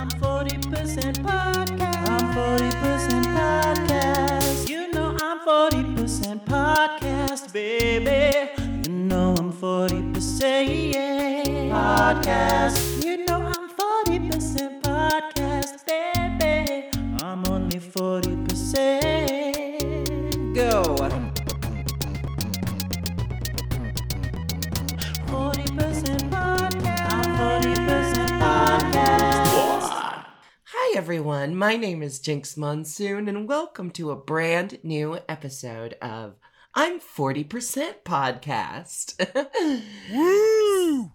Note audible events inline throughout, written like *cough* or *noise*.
I'm 40% podcast. I'm 40% podcast. You know I'm 40% podcast, baby. You know I'm 40% podcast. You know I'm 40% podcast, baby. I'm only 40%. Go. Everyone. My name is Jinkx Monsoon, and welcome to a brand new episode of I'm 40% Podcast. *laughs*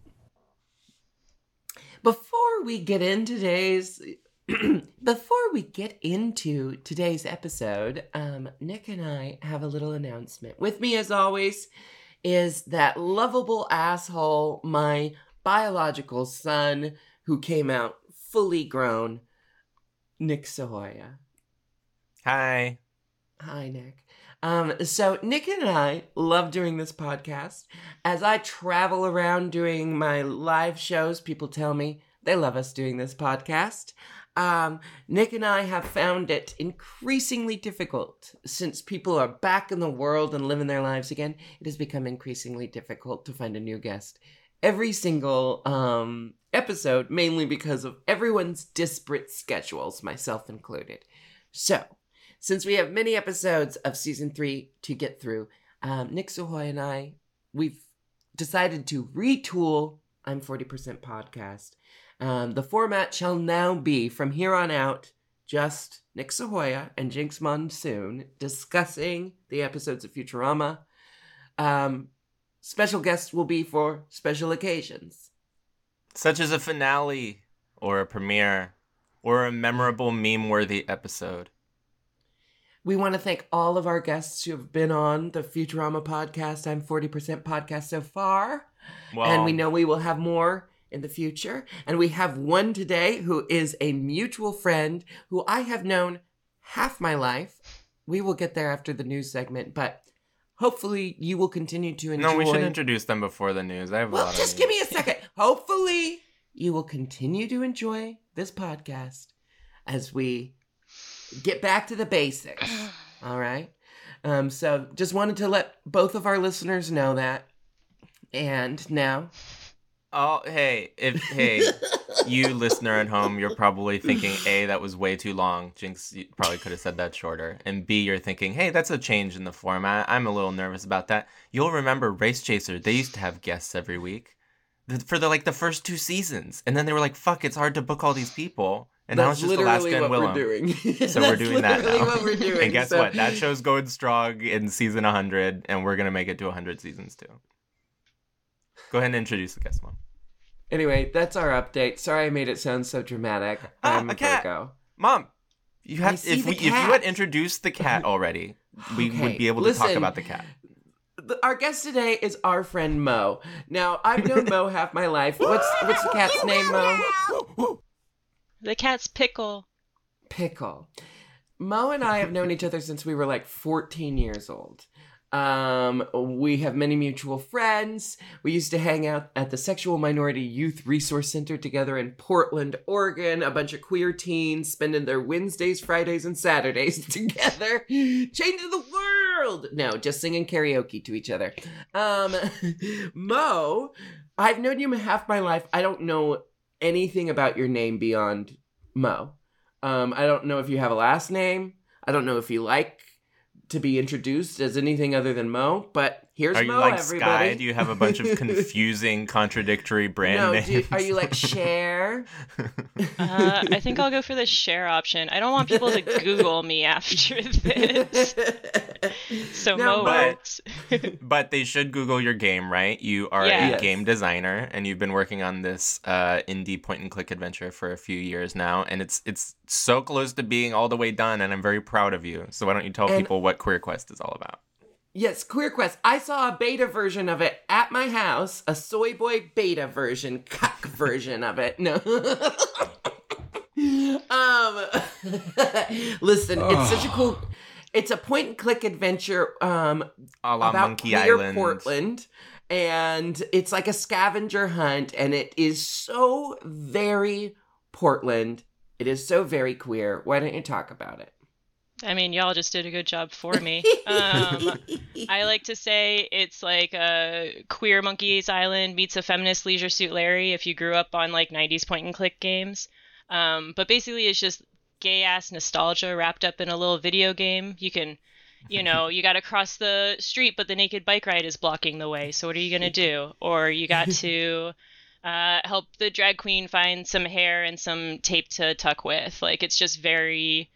Before we get into today's. *clears throat* Before we get into today's episode, um, Nick and I have a little announcement. With me, as always, is that lovable asshole, my biological son, who came out fully grown, Nick Sahoyah. Hi. Hi, Nick. Um, so Nick and I love doing this podcast. As I travel around doing my live shows, people tell me they love us doing this podcast. Um, Nick and I have found it increasingly difficult since people are back in the world and living their lives again. It has become increasingly difficult to find a new guest every single um, episode, mainly because of everyone's disparate schedules, myself included. So, since we have many episodes of season three to get through, um, Nick Sahoyah and I, we've decided to retool I'm 40% podcast. Um, the format shall now be from here on out just Nick Sahoyah and Jinkx Monsoon discussing the episodes of Futurama. Um, special guests will be for special occasions. Such as a finale or a premiere or a memorable meme worthy episode. We want to thank all of our guests who have been on the Futurama podcast, I'm 40% podcast so far. Well, and we know we will have more in the future. And we have one today who is a mutual friend who I have known half my life. We will get there after the news segment, but hopefully you will continue to enjoy. No, we should introduce them before the news. I have a Well, lot just give me a second. Hopefully, you will continue to enjoy this podcast as we get back to the basics. *sighs* All right. Um, so just wanted to let both of our listeners know that. And now, Oh, hey, if hey, *laughs* you listener at home, you're probably thinking A, that was way too long. Jinkx you probably could have said that shorter. And B, you're thinking, hey, that's a change in the format. I'm a little nervous about that. You'll remember Race Chaser. They used to have guests every week th- for the like the first two seasons, and then they were like, "Fuck, it's hard to book all these people." And now it's that's just Alaska and Willam. we're doing. So *laughs* we're doing that now. what we're doing. and guess So- what? That show's going strong in season 100, and we're gonna make it to 100 seasons too. Go ahead and introduce the guest, mom. Anyway, that's our update. Sorry I made it sound so dramatic. Ah, I'm a a cat. Virgo. Mom, you have if we if you had introduced the cat *laughs* already, we Okay, would be able to talk about the cat. Our guest today is our friend Mo. Now, I've known Mo half my life. What's what's the cat's *laughs* name, Mo? The cat's pickle. Pickle. Mo and I have known each other since we were like 14 years old. Um, we have many mutual friends. We used to hang out at the Sexual Minority Youth Resource Center together in Portland, Oregon. A bunch of queer teens spending their Wednesdays, Fridays, and Saturdays *laughs* together, changing the world. No, just singing karaoke to each other. Um, *laughs* Mo, I've known you half my life. I don't know anything about your name beyond Mo. Um, I don't know if you have a last name. I don't know if you like to be introduced as anything other than Mo. But here's Are you Mo, like everybody. Sky? Do you have a bunch of *laughs* confusing, contradictory brand no, names? do, are you like *laughs* Cher? Uh, I think I'll go for the Cher option. I don't want people to Google me after *laughs* this. So Now, Mo but- works. but they should Google your game, right? You are Yeah. a Yes. game designer, and you've been working on this uh, indie point and click adventure for a few years now, and it's it's so close to being all the way done, and I'm very proud of you. So why don't you tell And- people what Queer Quest is all about? Yes, Queer Quest. I saw a beta version of it at my house, a soy boy beta version, cock version of it. No. *laughs* um *laughs* listen, it's such a cool *sighs* it's a point and click adventure um A la about Monkey queer Island. Portland. And it's like a scavenger hunt, and it is so very Portland It is so very queer. Why don't you talk about it? I mean, y'all just did a good job for me. Um, *laughs* I like to say it's like a queer Monkey's Island meets a feminist Leisure Suit Larry if you grew up on like 90s point and click games. Um, but basically, it's just gay ass nostalgia wrapped up in a little video game. You can, you know, you got to cross the street, but the naked bike ride is blocking the way. So what are you gonna do? Or you got to *laughs* uh, help the drag queen find some hair and some tape to tuck with. Like it's just very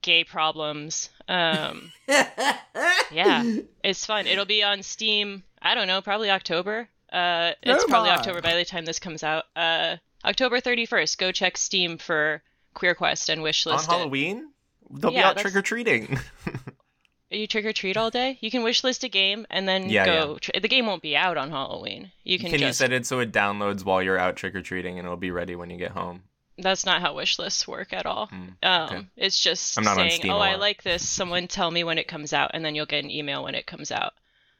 gay problems. Um, *laughs* yeah, it's fun. It'll be on Steam. I don't know, probably October. Uh, it's probably October by the time this comes out. Uh, October 31st. Go check Steam for Queer Quest and wishlist On it. Halloween, they'll Yeah, be out trick or treating. *laughs* You trick or treat all day. You can wishlist a game and then Yeah, go. Tr- the game won't be out on Halloween. You can, Can you set it so it downloads while you're out trick or treating and it'll be ready when you get home? That's not how wish lists work at all. Mm, Um. It's just I'm not saying, "Oh, I like this." *laughs* Someone tell me when it comes out, and then you'll get an email when it comes out.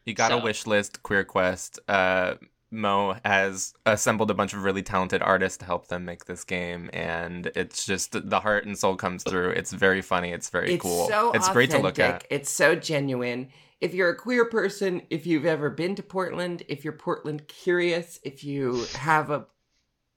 You got a So- wish list, Queer Quest. Uh, Mo has assembled a bunch of really talented artists to help them make this game, and it's just the heart and soul comes through. It's very funny. It's very it's cool. so it's great to look at. authentic. It's so genuine. If you're a queer person, if you've ever been to Portland, if you're Portland curious, if you have a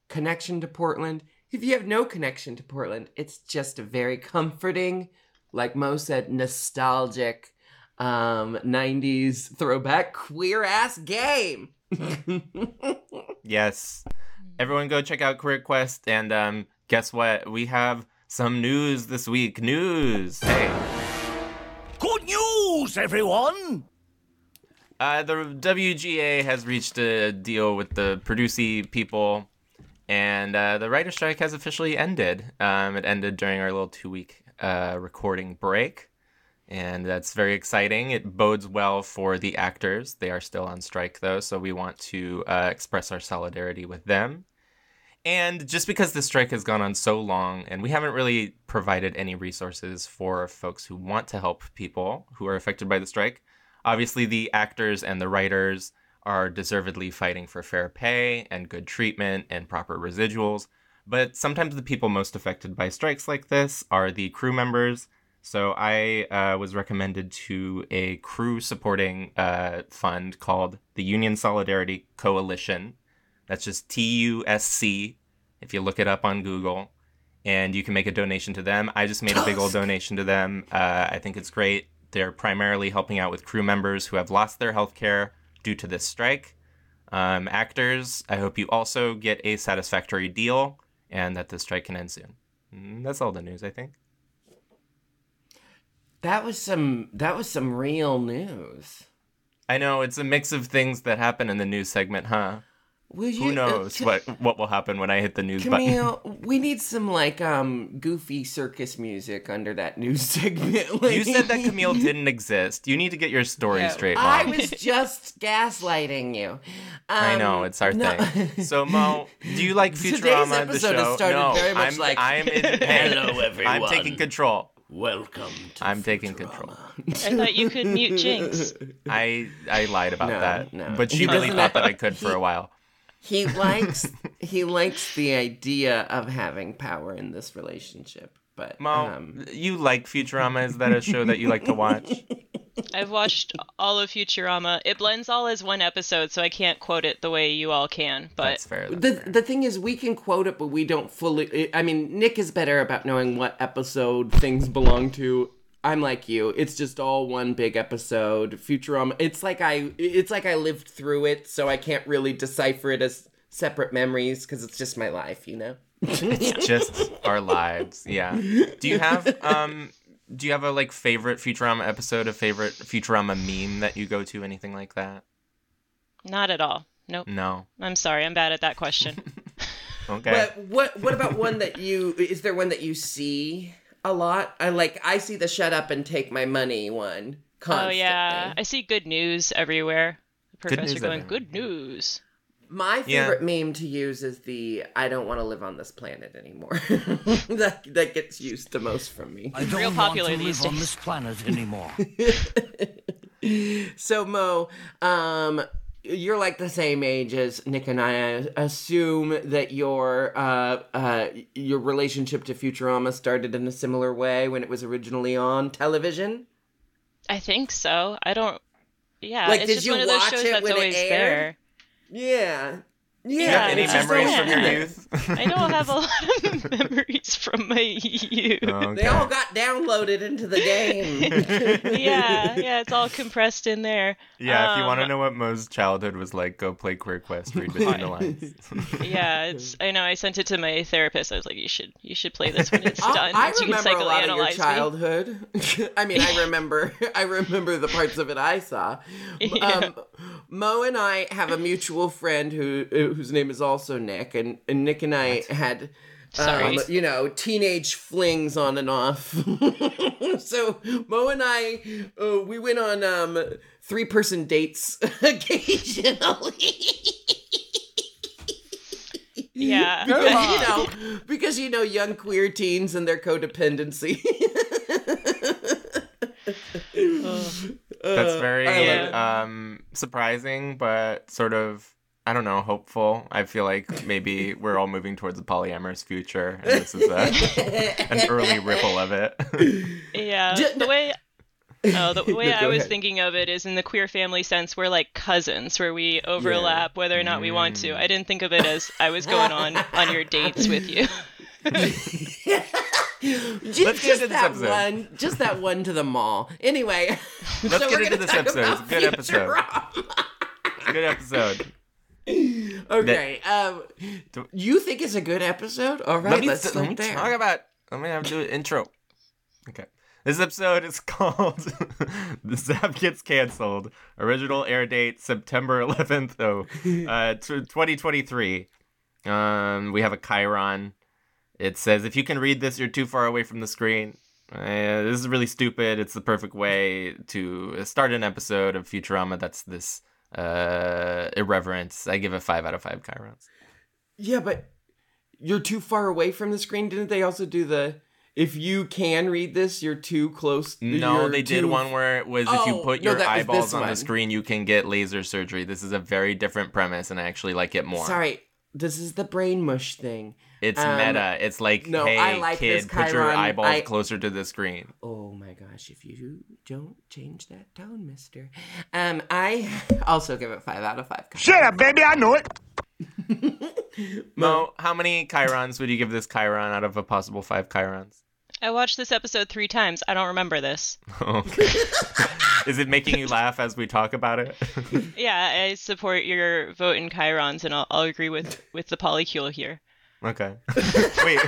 connection to Portland, if you have no connection to Portland, it's just a very comforting, like Mo said, nostalgic um 90s throwback queer ass game. *laughs* Yes. Everyone go check out Queer Quest, and um, guess what? We have some news this week. News. Hey. Good news, everyone! Uh, the WGA has reached a deal with the Producy people, and uh, the writer strike has officially ended. Um, it ended during our little two week uh, recording break, and that's very exciting. It bodes well for the actors. They are still on strike, though, so we want to uh, express our solidarity with them. And just because the strike has gone on so long, and we haven't really provided any resources for folks who want to help people who are affected by the strike, obviously the actors and the writers are deservedly fighting for fair pay and good treatment and proper residuals. But sometimes the people most affected by strikes like this are the crew members. So I uh, was recommended to a crew supporting uh, fund called the Union Solidarity Coalition. That's just T U S C if you look it up on Google. And you can make a donation to them. I just made a big old donation to them. Uh, I think it's great. They're primarily helping out with crew members who have lost their health care due to this strike. Um, actors, I hope you also get a satisfactory deal and that the strike can end soon. Mm, That's all the news, I think. that was some that was some real news. I know it's a mix of things that happen in the news segment, huh? Will you, Who uh, knows Ca- what what will happen when I hit the news button? Camille, *laughs* we need some like um goofy circus music under that *laughs* news segment. Like- You said that Camille *laughs* didn't exist. You need to get your story Yeah, straight, I was just gaslighting you. I know Um, it's our no- thing. So Mo, do you like Today's Futurama the show? has started no, very much I'm, like- I'm in. hey, Hello, I'm taking control. Welcome to I'm taking control. I thought you could mute Jinkx. I I lied about No, that, no. but she He really thought have- that I could for a while. He likes he likes the idea of having power in this relationship, but Mo, um, you like Futurama? Is that a show that you like to watch? *laughs* I've watched all of Futurama. It blends all as one episode, so I can't quote it the way you all can. But That's fair. that's the fair. the thing is, we can quote it, but we don't fully. I mean, Nick is better about knowing what episode things belong to. I'm like you. It's just all one big episode. Futurama. It's like I. It's like I lived through it, so I can't really decipher it as separate memories because it's just my life, you know. it's just our lives. Yeah. Do you have um? Do you have a like favorite Futurama episode, a favorite Futurama meme that you go to, anything like that? not at all. Nope. No. I'm sorry. I'm bad at that question. *laughs* Okay. But what what about one that you is there one that you see a lot? I like I see the shut up and take my money one constantly. Oh yeah, I see good news everywhere. The Good professor news going, everywhere. "Good news." My Yeah. favorite meme to use is the I don't want to live on this planet anymore. *laughs* that that gets used the most from me. I don't Real popular want to these live on this planet anymore. *laughs* So Mo, um you're like the same age as Nick and I. I assume that your uh, uh, your relationship to Futurama started in a similar way when it was originally on television. I think so. I don't. Yeah, Like, it's did just you one of those watch shows it that's when it always aired? there. Yeah. Yeah. Yeah, Any memories from your youth? I don't have a lot *laughs* of *laughs* memories from my youth. Oh, They all got downloaded into the game. *laughs* yeah, yeah, it's all compressed in there. Yeah, if you want to Um, know what Mo's childhood was like, go play Queer Quest. Read between the lines. Yeah, it's. I know. I sent it to my therapist. I was like, you should, you should play this when it's I- done. I so you can remember a lot of your psychoanalyze me. childhood. I mean, I remember, I remember the parts of it I saw. Yeah. Mo and I have a mutual friend who whose name is also Nick, and, and Nick and I had. Um, you know, teenage flings on and off. *laughs* so Mo and I, uh, we went on um, three-person dates *laughs* occasionally. Yeah. *laughs* because you know, because you know, young queer teens and their codependency. That's very I um, surprising, but sort of, I don't know, hopeful. I feel like maybe *laughs* we're all moving towards a polyamorous future, and this is a, *laughs* an early ripple of it. *laughs* Yeah, the way. Oh, the way No, I was ahead. thinking of it is in the queer family sense, we're like cousins, where we overlap whether or not we want Mm. to. I didn't think of it as I was going on on your dates with you. Just, Let's get into this that episode. one, just that one to the mall. Anyway, *laughs* Let's so get into this episode. It's a good episode. Good episode. *laughs* Okay, um, you think it's a good episode? All right, let me, let's let me there. talk about. Let me have to do an intro. Okay. This episode is *laughs* called "The Zapp Gets Cancelled." Original air date September 11th, oh, uh, 2023. Um, we have a Chiron. It says, "If you can read this, you're too far away from the screen." Uh, this is really stupid. It's the perfect way to start an episode of Futurama. That's this uh, irreverence. I give it five out of five Chirons. Yeah, but you're too far away from the screen. Didn't they also do the? If you can read this, you're too close. No, they did too- one where it was if you Oh, put your was eyeballs on one. the screen, you can get laser surgery. This is a very different premise, and I actually like it more. Sorry, this is the brain mush thing. It's Um, meta. It's like, no, hey, I like kid, this, put your eyeballs I- closer to the screen. Oh my gosh, if you don't change that tone, mister. Um, I *laughs* also give it five out of five. Shut up, baby. I know it. *laughs* Mo, how many Chirons would you give this Chiron out of a possible five Chirons? I watched this episode three times. I don't remember this. *laughs* Okay. *laughs* is it making you laugh as we talk about it? *laughs* Yeah, I support your vote in Chirons, and I'll, I'll agree with with the polycule here. okay. Wait.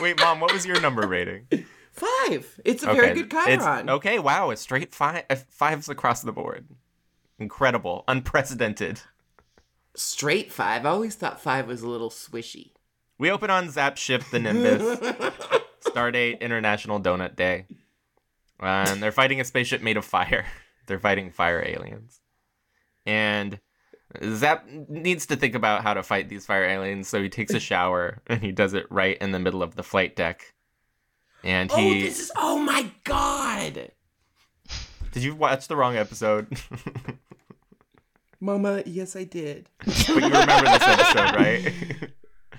Wait, mom, what was your number rating? Five. It's a very good It's- Chiron. okay, wow, a straight five, uh, fives across the board. Incredible, unprecedented. Straight five. I always thought five was a little swishy. We open on Zapp ship the Nimbus. Stardate International Donut Day. And they're fighting a spaceship made of fire. *laughs* They're fighting fire aliens. And Zapp needs to think about how to fight these fire aliens, so he takes a shower *laughs* and he does it right in the middle of the flight deck. And Oh, he this is. Oh my god. Did you watch the wrong episode? *laughs* Mama, yes, I did. but you remember this episode, right?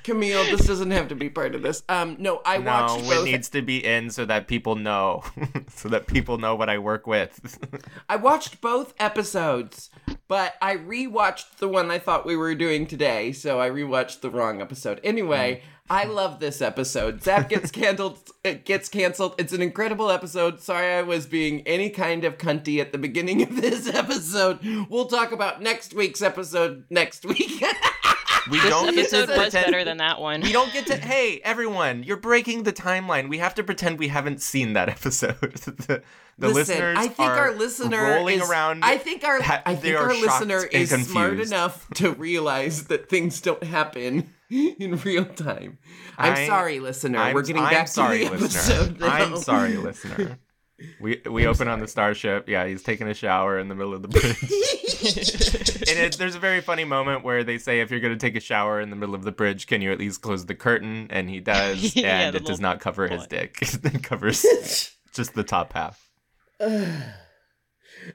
Camille, this doesn't have to be part of this. Um, no, I no, watched it needs to be in so that people know. *laughs* so that people know what I work with. *laughs* I watched both episodes, but I rewatched the one I thought we were doing today, so I rewatched the wrong episode. Anyway, I love this episode. Zapp gets canceled. *laughs* It gets canceled. It's an incredible episode. Sorry, I was being any kind of cunty at the beginning of this episode. We'll talk about next week's episode next week. We This don't get to episode was pretend- better than that one. We don't get to. Hey, everyone, you're breaking the timeline. We have to pretend we haven't seen that *laughs* episode. the the Listen, listeners I think are our listener rolling is, around. I think our ha- I think are our listener and is smart enough to realize that things don't happen *laughs* in real time. I'm I- sorry, listener. I'm, We're getting I'm back sorry, to the listener. episode. now. I'm sorry, listener. *laughs* We we open on the starship. Yeah, he's taking a shower in the middle of the bridge. *laughs* and it, there's a very funny moment where they say, if you're going to take a shower in the middle of the bridge, can you at least close the curtain? And he does, *laughs* Yeah, and it does not cover his dick. *laughs* it covers just the top half. *sighs*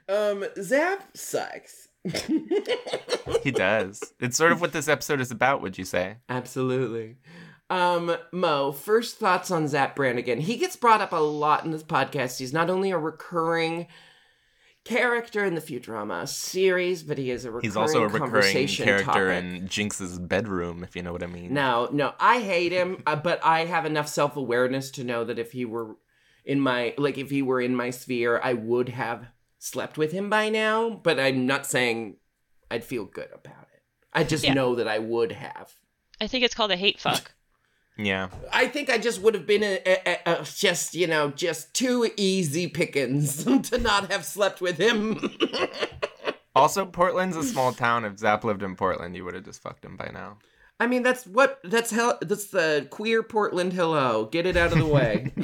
um, Zapp sucks. He does. It's sort of what this episode is about, would you say? Absolutely. Um, Mo, first thoughts on Zapp Brannigan. He gets brought up a lot in this podcast. He's not only a recurring character in the Futurama series, but he is a recurring He's also a recurring conversation character topic. in Jinkx's bedroom, if you know what I mean. No, no, I hate him, uh, but I have enough self awareness to know that if he were in my like if he were in my sphere, I would have slept with him by now. But I'm not saying I'd feel good about it. I just Yeah. know that I would have. I think it's called a hate fuck. Yeah. I think I just would have been a, a, a, a- just you know just too easy pickings *laughs* to not have slept with him. *laughs* Also, Portland's a small town. If Zapp lived in Portland, you would have just fucked him by now. I mean that's what that's hell that's the queer Portland hello. Get it out of the way. *laughs*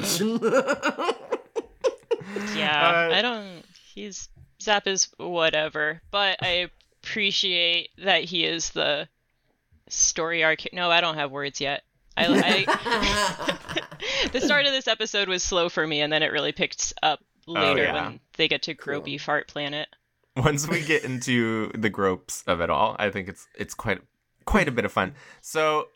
Yeah, Uh, I don't. He's Zapp is whatever, but I appreciate that he is the story arc. No, I don't have words yet. I, I *laughs* *laughs* the start of this episode was slow for me, and then it really picked up oh, later yeah. when they get to Gropey Fart Planet. Once we get into the gropes of it all, I think it's it's quite quite a bit of fun. So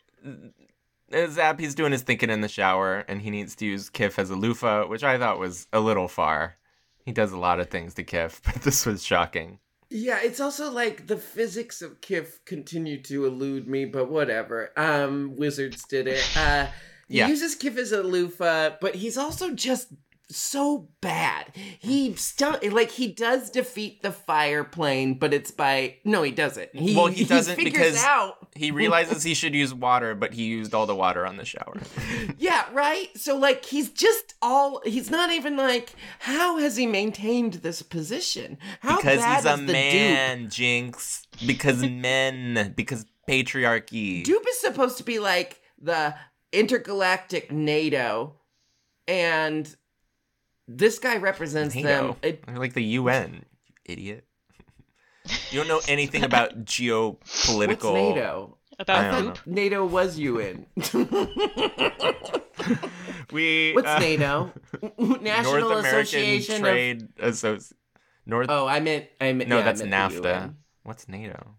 Zapp, he's doing his thinking in the shower, and he needs to use Kif as a loofah, which I thought was a little far. He does a lot of things to Kif, *laughs* but this was shocking. Yeah, it's also like the physics of Kif continue to elude me, but whatever. Um, Wizards did it. Uh, he Yeah. uses Kif as a loofah, but he's also just so bad. He stu- like he does defeat the fire plane, but it's by no, he doesn't. He, Well, he doesn't figures because- out. He realizes he should use water, but he used all the water on the shower. *laughs* Yeah, right. So like he's just all. He's not even like. How has he maintained this position? How because he's a the dupe? man, Jinkx. Because *laughs* men. Because patriarchy. DOOP is supposed to be like the intergalactic NATO, and this guy represents them. It, They're like the UN, you idiot. *laughs* You don't know anything about geopolitical. what's NATO? I About don't poop. know. NATO was UN. *laughs* We What's uh, NATO? *laughs* National North American Association of. Trade Associ- North. Oh, I meant. I meant. no, yeah, that's meant NAFTA. What's NATO?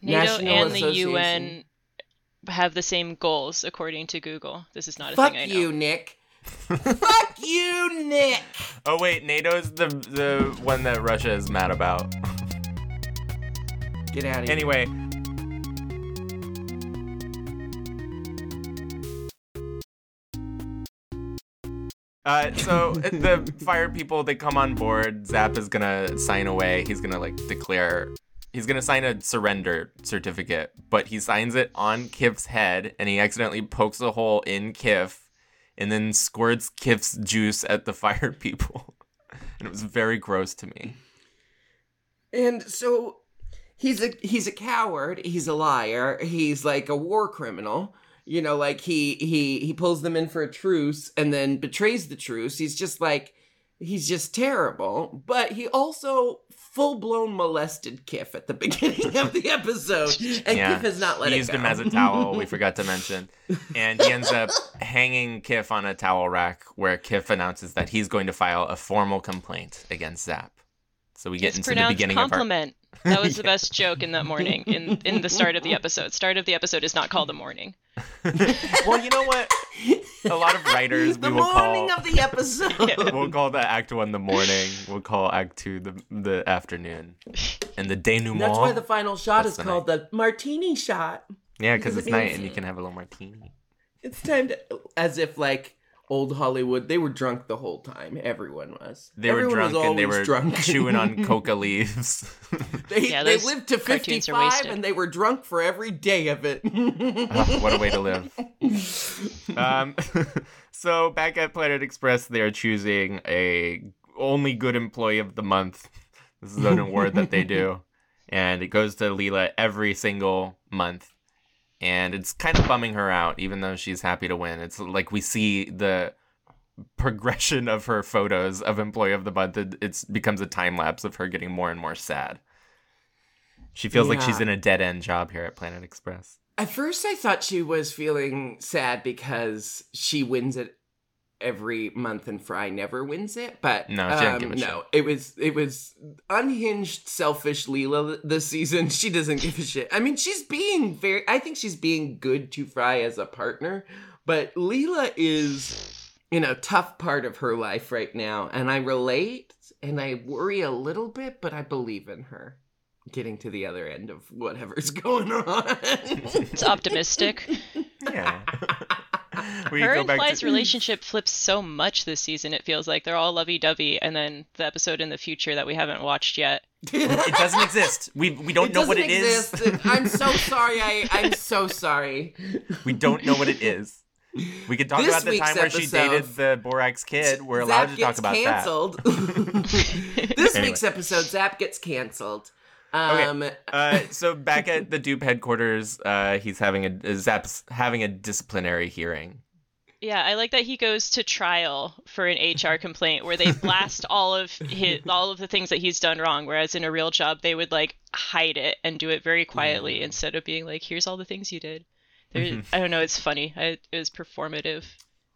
NATO National and the UN have the same goals, according to Google. This is not a Fuck thing I know. you, Nick. Fuck you, Nick. Oh wait, NATO's the the one that Russia is mad about. Get out of here. anyway. Uh, so the *laughs* fire people they come on board. Zapp is gonna sign away. He's gonna like declare. He's gonna sign a surrender certificate, but he signs it on Kif's head, and he accidentally pokes a hole in Kif, and then squirts Kif's juice at the *laughs* fire people, and it was very gross to me. And so he's a he's a coward, he's a liar, he's like a war criminal. You know, like he he he pulls them in for a truce and then betrays the truce. He's just like he's just terrible. But he also full blown molested Kif at the *laughs* beginning of the episode, and Kif has not let he it used go. him as a towel. We *laughs* forgot to mention, and he ends up hanging Kif on a towel rack, where Kif announces that he's going to file a formal complaint against Zapp. So we get It's into the pronounced beginning compliment. That was *laughs* the best joke in that morning, in in the start of the episode. Start of the episode is not called the morning. *laughs* Well, you know what? A lot of writers *laughs* the we will morning call of the episode. we'll call the act one the morning. We'll call act two the the afternoon, and the denouement. That's why the final shot is the called the martini shot. yeah, because because it's night and you can have a little martini. It's time to, as if like old Hollywood, they were drunk the whole time. Everyone was. They were Everyone was drunk and they were drunk. *laughs* chewing on coca leaves. *laughs* they Yeah, they lived to 55 and they were drunk for every day of it. Ah, what a way to live. *laughs* Um, so back at Planet Express, they're choosing a only good employee of the month. This is an award that they do, and it goes to Leela every single month. And it's kind of bumming her out, even though she's happy to win. It's like we see the progression of her photos of employee of the month. It it's, becomes a time lapse of her getting more and more sad. She feels like she's in a dead end job here at Planet Express. At first, I thought she was feeling sad because she wins it every month and Fry never wins it, but No, she didn't um, give a no, shit. it was it was unhinged, selfish Leela this season. *laughs* She doesn't give a shit. I mean, she's being very. I think she's being good to Fry as a partner, but Leela is in a tough part of her life right now, and I relate and I worry a little bit, but I believe in her getting to the other end of whatever's *laughs* going on. *laughs* It's optimistic. Yeah. *laughs* we Her go and back Fry's to relationship flips so much this season. It feels like they're all lovey-dovey, and then the episode in the future that we haven't watched yet. it doesn't exist. We we don't It know what it is. it doesn't is. I'm so sorry. I, I'm so sorry. We don't know what it is. We could talk This about the week's time where she dated the Borax kid. We're allowed Zapp to talk gets about canceled. *laughs* this Anyway. week's episode, Zapp gets canceled. Okay. Um, that. Uh, so back at the DOOP headquarters, uh, he's having a Zapp's having a disciplinary hearing. Yeah, I like that he goes to trial for an HR *laughs* complaint where they blast all of his all of the things that he's done wrong, whereas in a real job they would like hide it and do it very quietly instead of being like, "Here's all the things you did." There, *laughs* I don't know. It's funny. I, it was performative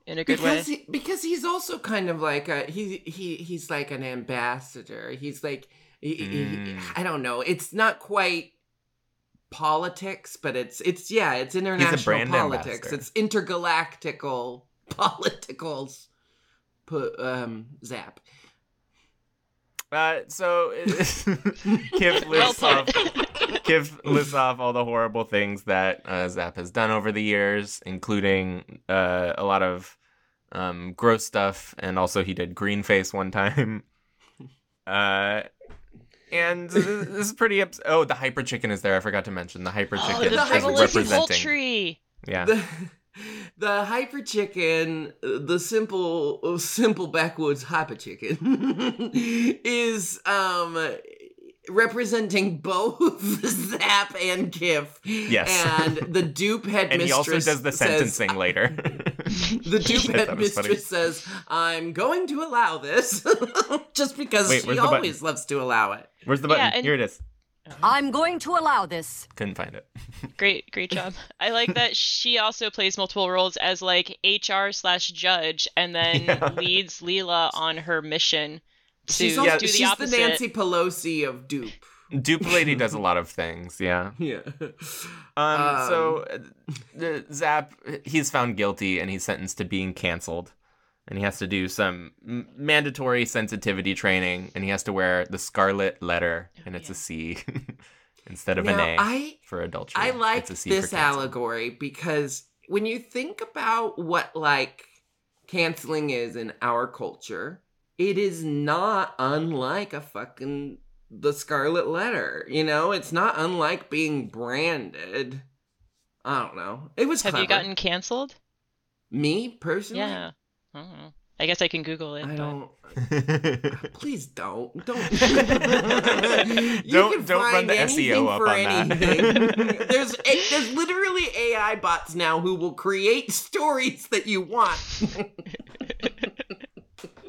in a good way. because he, because he's also kind of like a he he he's like an ambassador. He's like he, he- Mm. I don't know. It's not quite politics, but it's it's yeah, it's international brand politics. ambassador. It's intergalactical *laughs* politicals. Put um Zapp. Uh, so *laughs* Kif Well lists off put. Kif lists off all the horrible things that uh, Zapp has done over the years, including uh, a lot of um, gross stuff, and also he did green face one time. *laughs* Uh, and this this is pretty. Ups- oh, the hyper chicken is there. I forgot to mention the hyper Oh, chicken the is hyper privileged chicken. representing. Yeah, The the hyper chicken, the simple simple backwoods hyper chicken *laughs* is um representing both *laughs* Zapp and Kif. Yes. And the DOOP headmistress *laughs* and he also does the says- sentencing later. *laughs* The DOOP I thought it was funny. says, "I'm going to allow this," *laughs* just because Wait, she where's the button? always loves to allow it. Where's the button? Yeah, and- Here it is. Oh. I'm going to allow this. Couldn't find it. *laughs* Great, great job. I like that she also plays multiple roles as like HR slash judge, and then Yeah. leads Leela on her mission to She's, do also, the she's opposite. the Nancy Pelosi of DOOP. DOOP Lady does a *laughs* lot of things. Yeah. Yeah. Um, so uh, Zapp he's found guilty and he's sentenced to being canceled. And he has to do some m- mandatory sensitivity training and he has to wear the scarlet letter and it's a C *laughs* instead of Now, an A I for adultery. I like It's a C this allegory because when you think about what like canceling is in our culture, it is not unlike a fucking the scarlet letter. You know, it's not unlike being branded. I don't know. It was Have you gotten canceled? me personally? Yeah. I don't know. I guess I can Google it. I but- don't. *laughs* Please don't. Don't. *laughs* You Don't- don't run the SEO up for on that. anything. *laughs* there's a, there's literally AI bots now who will create stories that you want.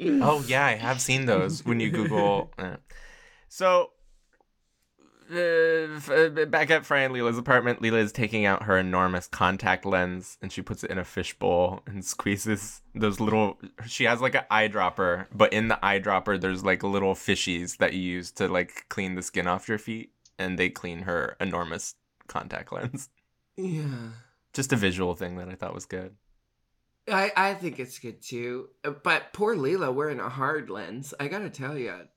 oh yeah, I have seen those when you Google. Uh, So, uh, back at Fry and Leela's apartment, Leela is taking out her enormous contact lens and she puts it in a fishbowl and *laughs* squeezes those little. She has like an eyedropper, but in the eyedropper, there's like little fishies that you use to like clean the skin off your feet, and they clean her enormous contact lens. yeah. Just a visual thing that I thought was good. I, I think it's good too. But poor Leela wearing a hard lens. I gotta tell you.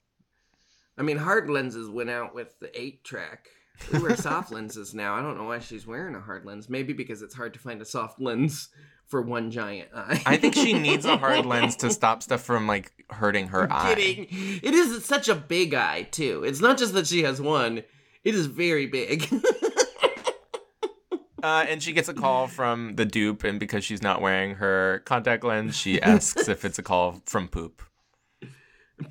I mean, hard lenses went out with the 8 track. We wear soft lenses now. I don't know why she's wearing a hard lens. Maybe because it's hard to find a soft lens for one giant eye. I think she needs a hard *laughs* lens to stop stuff from like hurting her eye. kidding. It is such a big eye too. It's not just that she has one. It is very big. *laughs* Uh, and she gets a call from the DOOP, and because she's not wearing her contact lens, she asks if it's a call from Poop.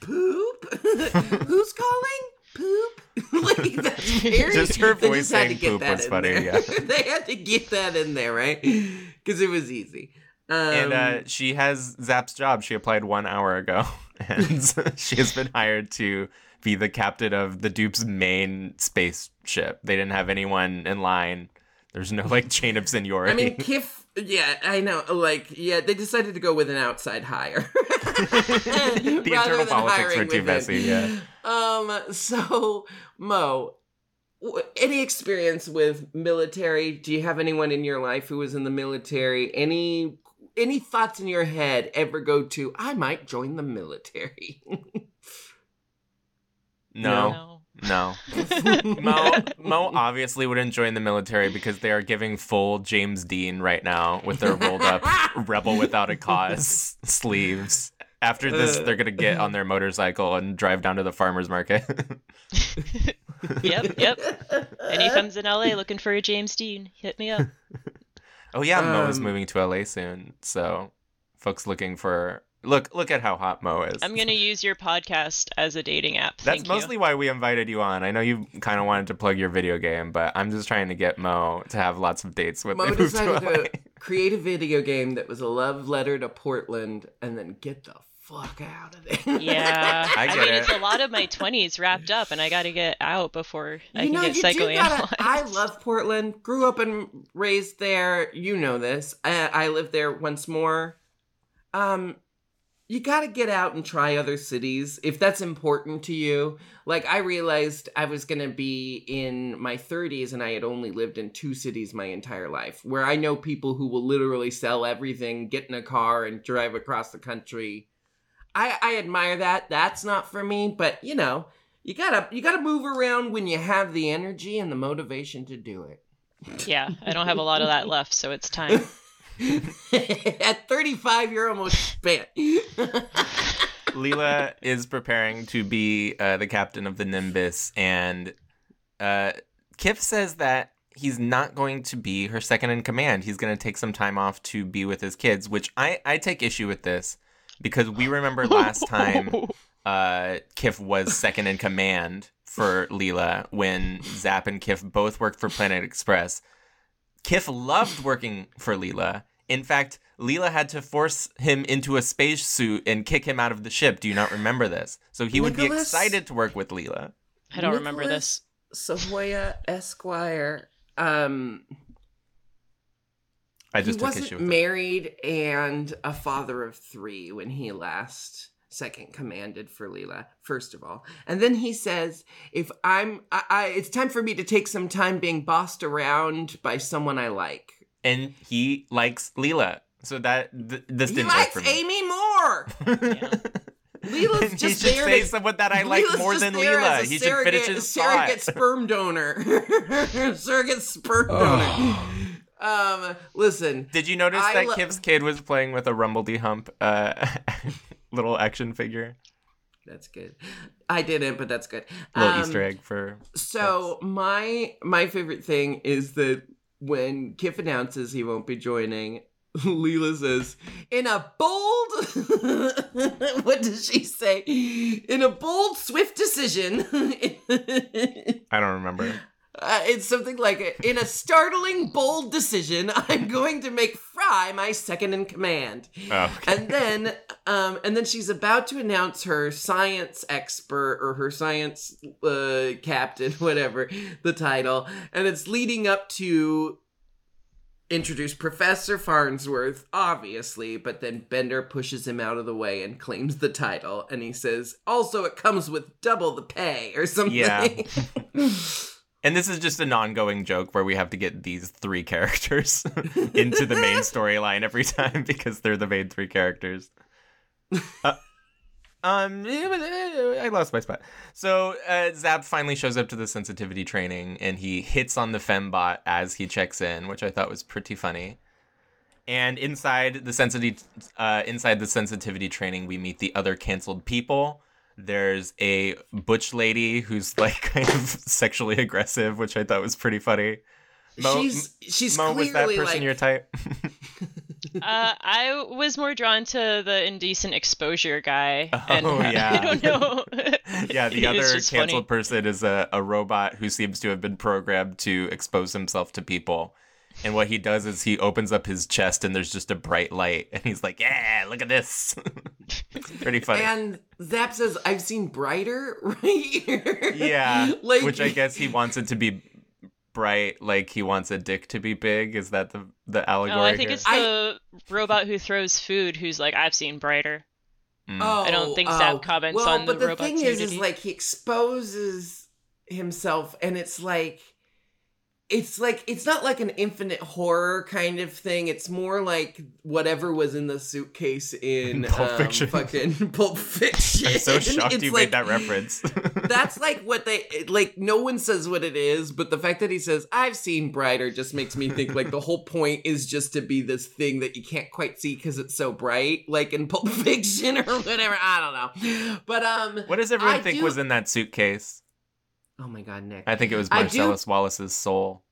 Poop? *laughs* Who's calling? Poop? *laughs* like that's *laughs* very Just her voice to saying poop was funny, there. yeah. they had to get that in there, right? Because it was easy. Um, and uh, she has Zapp's job. She applied one hour ago, and she has been hired to be the captain of the DOOP's main spaceship. They didn't have anyone in line There's no like chain of seniority. I mean, Kif. Yeah, I know. Like, yeah, they decided to go with an outside hire. *laughs* the internal politics were too messy. Yeah. Um. So, Mo, w- any experience with military? Do you have anyone in your life who was in the military? Any any thoughts in your head ever go to? I might join the military. *laughs* No. No. *laughs* Mo Mo obviously wouldn't join the military because they are giving full James Dean right now with their rolled up *laughs* rebel without a cause sleeves. After this, they're gonna get on their motorcycle and drive down to the farmers market. *laughs* Yep, yep. Any femmes in LA looking for a James Dean, hit me up. oh yeah, Mo is Um, moving to LA soon, so folks looking for look look at how hot Mo is. I'm gonna use your podcast as a dating app. That's Thank mostly why we invited you on. I know you kind of wanted to plug your video game, but I'm just trying to get Mo to have lots of dates when Mo they move to decided *laughs* to create a video game that was a love letter to Portland, and then get the fuck out of there. Yeah, *laughs* I get mean, it. it's a lot of my 20s wrapped up, and I got to get out before I you can know, get you psychoanalyzed. *laughs* I love Portland. Grew up and raised there. You know this. I, I live there once more. Um, you gotta get out and try other cities if that's important to you. Like I realized I was gonna be in my 30s and I had only lived in two cities my entire life. Where I know people who will literally sell everything, get in a car, and drive across the country. I, I admire that. That's not for me, but you know, you gotta you gotta move around when you have the energy and the motivation to do it. Yeah, I don't have a lot of that left, so it's time. *laughs* *laughs* At 35, you're almost spent. *laughs* Leela is preparing to be uh, the captain of the Nimbus, and uh, Kif says that he's not going to be her second in command. He's going to take some time off to be with his kids, which I, I take issue with this because we remember last time *laughs* uh, Kif was second in command for Leela when Zapp and Kif both worked for Planet Express. Kif loved working for Leela. In fact, Leela had to force him into a spacesuit and kick him out of the ship. Do you not remember this? So he would be excited to work with Leela. I don't remember this. Sahoyah Esquire. Um, I he just took wasn't issue with it. married and a father of three when he last second commanded for Leela. First of all, and then he says, "If I'm, I, I, it's time for me to take some time being bossed around by someone I like." And he likes Leela. So that th- this He didn't work likes for me. Amy more. *laughs* Leela's he just should there say to- someone that I like Leela's more than there Leela. as a He should finish surrogate- his surrogate thought. sperm donor. *laughs* surrogate sperm donor. um, listen. Did you notice I that lo- Kif's kid was playing with a Rumbledy Hump uh, *laughs* little action figure? That's good. I didn't, but that's good. Little Um, Easter egg for. So my my favorite thing is that when Kif announces he won't be joining, *laughs* Leela says, "In a bold, *laughs* what does she say? In a bold, swift decision." *laughs* I don't remember. Uh, it's something like in a startling, bold decision, I'm going to make Fry my second in command. Oh, okay. And then, um, and then she's about to announce her science expert or her science uh, captain, *laughs* whatever the title, and it's leading up to introduce Professor Farnsworth, obviously, but then Bender pushes him out of the way and claims the title, and he says, "Also, it comes with double the pay or something." Yeah. *laughs* And this is just an ongoing joke where we have to get these three characters *laughs* into the main storyline every time *laughs* because they're the main three characters. Uh, um, I lost my spot. So uh, Zapp finally shows up to the sensitivity training and he hits on the fembot as he checks in, which I thought was pretty funny. And inside the sensitivity, uh, inside the sensitivity training, we meet the other canceled people. There's a butch lady who's like *laughs* kind of sexually aggressive, which I thought was pretty funny. Mo- she's she's Mo, was that person like, your type? *laughs* Uh, I was more drawn to the indecent exposure guy. and *laughs* Oh, yeah. I don't know. yeah, the other canceled funny. person is a, a robot who seems to have been programmed to expose himself to people. And what he does is he opens up his chest and there's just a bright light. And he's like, yeah, look at this. it's *laughs* pretty funny. And Zapp says, "I've seen brighter *laughs* right here." yeah, *laughs* like which I guess he wants it to be bright like he wants a dick to be big. Is that the the allegory? Oh, I think here? it's the robot who throws food who's like, I've seen brighter. Mm. Oh, I don't think oh. Zapp comments well, on but the the robot's thing is, is like he exposes himself, and it's like, it's like it's not like an infinite horror kind of thing. It's more like whatever was in the suitcase in *laughs* Pulp um, Fiction. fucking *laughs* Pulp Fiction. I'm so *laughs* shocked It's you like- made that reference. That's like what they like. No one says what it is, but the fact that he says "I've seen brighter" just makes me think like the whole point is just to be this thing that you can't quite see because it's so bright, like in Pulp Fiction or whatever. I don't know, but um, what does everyone I think do- was in that suitcase? Oh my god, Nick, I think it was I do- Marcellus Wallace's soul.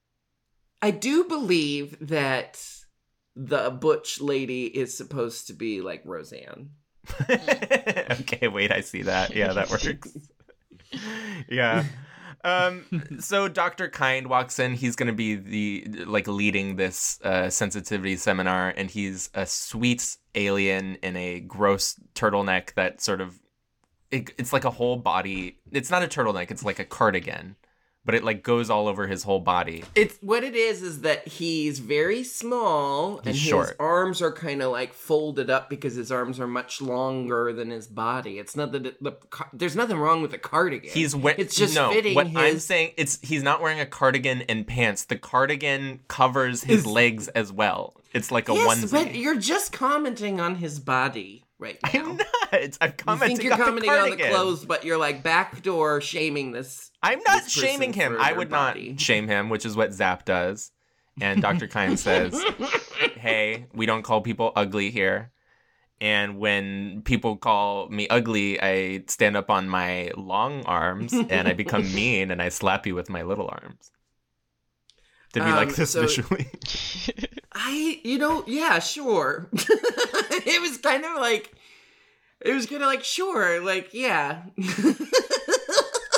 I do believe that the butch lady is supposed to be like Roseanne. *laughs* okay, wait, I see that. Yeah, that works. *laughs* yeah. Um so Dr. Kind walks in, he's going to be the like leading this uh sensitivity seminar and he's a sweet alien in a gross turtleneck that sort of it, it's like a whole body. It's not a turtleneck, it's like a cardigan, but it like goes all over his whole body. It's what it is is that he's very small and He's his short. arms are kind of like folded up because his arms are much longer than his body. It's not that it, the there's nothing wrong with the cardigan. He's wearing. It's just no. fitting what his. I'm saying, it's he's not wearing a cardigan and pants. The cardigan covers his His- legs as well. It's like a yes, onesie. but you're just commenting on his body right *laughs* now. I'm not. I'm You think you're on commenting the on the clothes, but you're like backdoor shaming this. I'm not this shaming him. I would body. not shame him, which is what Zapp does. And Dr. Kind says, *laughs* "Hey, we don't call people ugly here." And when people call me ugly, I stand up on my long arms and I become *laughs* mean and I slap you with my little arms. Did we Um, like this so- visually? I, you know, yeah, sure. *laughs* it was kind of like, it was kind of like, sure, like, yeah.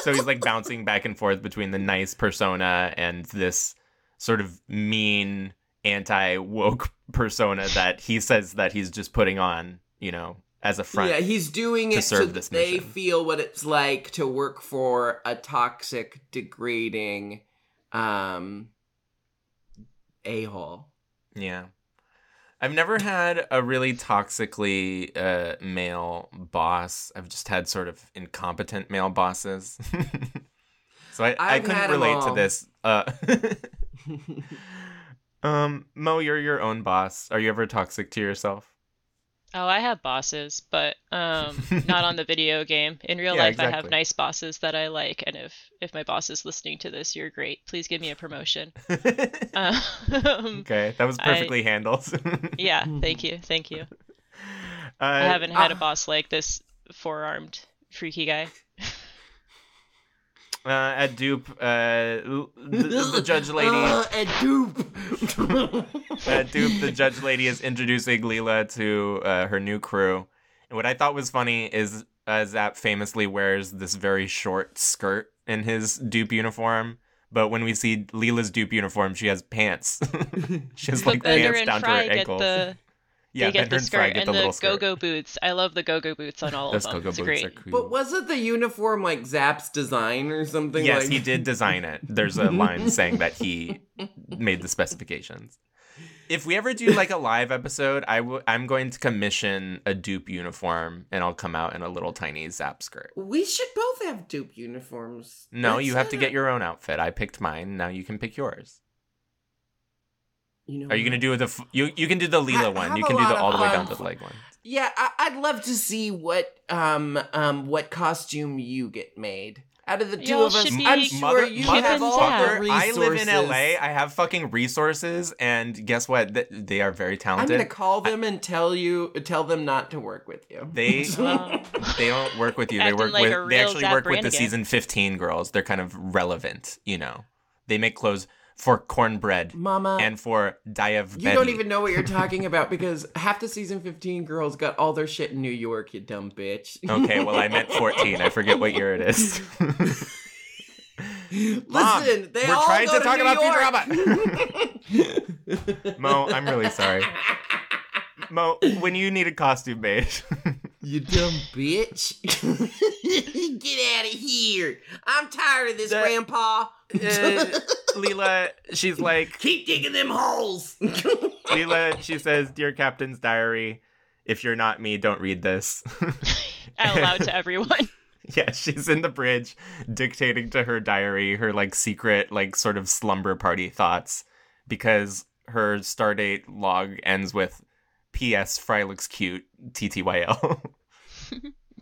so he's like bouncing back and forth between the nice persona and this sort of mean anti woke persona that he says that he's just putting on, you know, as a front. Yeah, he's doing it so that this they mission. feel what it's like to work for a toxic, degrading, um, a hole. Yeah. I've never had a really toxically uh, male boss. I've just had sort of incompetent male bosses. *laughs* so I, I I've couldn't relate to this. Uh, *laughs* *laughs* um, Mo, you're your own boss. Are you ever toxic to yourself? Oh, I have bosses, but um, not on the *laughs* video game. In real Yeah, life, I have nice bosses that I like, and if if my boss is listening to this, you're great. Please give me a promotion. *laughs* Um, okay, that was *laughs* I- perfectly handled. yeah, thank you, thank you. Uh, I haven't had a ah. boss like this four-armed freaky guy. Uh, at DOOP, uh, the, the *laughs* judge lady. Uh, and DOOP. *laughs* uh, DOOP, the judge lady, is introducing Leela to uh, her new crew. And what I thought was funny is uh, Zapp famously wears this very short skirt in his DOOP uniform. But when we see Leela's DOOP uniform, she has pants. *laughs* she has like pants down to her Fry ankles. the yeah, they get Bender the and Fry skirt get and the the little skirt. go-go boots. I love the go-go boots on all Those of them. go-go it's boots great. are cool. but wasn't the uniform like Zapp's design or something? Like Yes, like... he *laughs* did design it. There's a line saying that he made the specifications. If we ever do like a live episode, I w- I'm going to commission a DOOP uniform and I'll come out in a little tiny Zapp skirt. We should both have DOOP uniforms. No, Let's you have to get up- your own outfit. I picked mine. Now you can pick yours. You know Are you gonna do the you? You can do the I Leela one. have You can do the all the way down to the leg one. Yeah, I- I'd love to see what um um what costume you get made. Out of the 2 Y'all of us, should be I'm sure Mother, you keeping have all Zapp. the motherfucker! I live in. LA. I have fucking resources, and guess what? Th- they are very talented. I'm gonna call them and tell you, tell them not to work with you. They *laughs* Um, they don't work with you. They work like with they actually Zapp work with the Brannigan. season 15 girls. They're kind of relevant, you know. They make clothes for Kornbread Mama, and for Dayav you don't even know what you're talking about because half the season 15 girls got all their shit in New York. You dumb bitch. Okay, well I meant 14. I forget what year it is. *laughs* Listen, Mom, they we're all trying go to talk New about York. *laughs* Mo, I'm really sorry. Mo, when you need a costume made, *laughs* You dumb bitch. Get out of here. I'm tired of this, That- Grandpa. Uh, Leela, she's *laughs* like, Keep digging them holes. *laughs* Leela, she says, Dear Captain's Diary, if you're not me, don't read this. *laughs* Out loud to everyone. yeah, she's in the bridge dictating to her diary her like secret, like sort of slumber party thoughts because her stardate log ends with P.S. Fry looks cute, TTYL.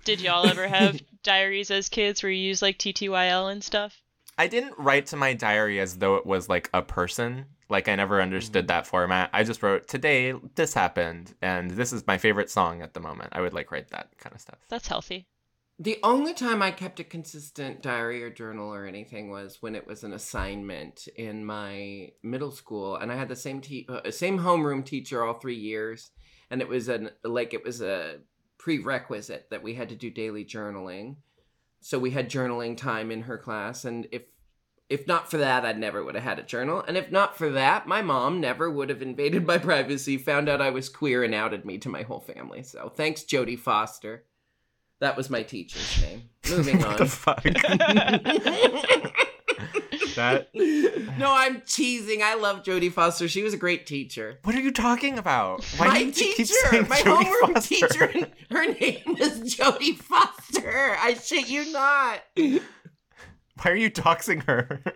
Did y'all ever have diaries as kids where you use like TTYL and stuff? I didn't write to my diary as though it was like a person. Like I never understood that format. I just wrote today this happened and this is my favorite song at the moment. I would like write that kind of stuff. That's healthy. The only time I kept a consistent diary or journal or anything was when it was an assignment in my middle school, and I had the same te- uh, same homeroom teacher all three years, and it was an like it was a prerequisite that we had to do daily journaling. So we had journaling time in her class, and if if not for that, I never would have had a journal. And if not for that, my mom never would have invaded my *laughs* privacy, found out I was queer, and outed me to my whole family. So thanks, Jodie Foster. That was my teacher's name. *laughs* Moving what the on. fuck? *laughs* that *laughs* no, I'm cheesing. I love Jodie Foster. She was a great teacher. What are you talking about? Why my do keep teacher, saying my Jodie homeroom Foster? teacher, her name was Jodie Foster. I shit you not. Why are you doxing her? *laughs*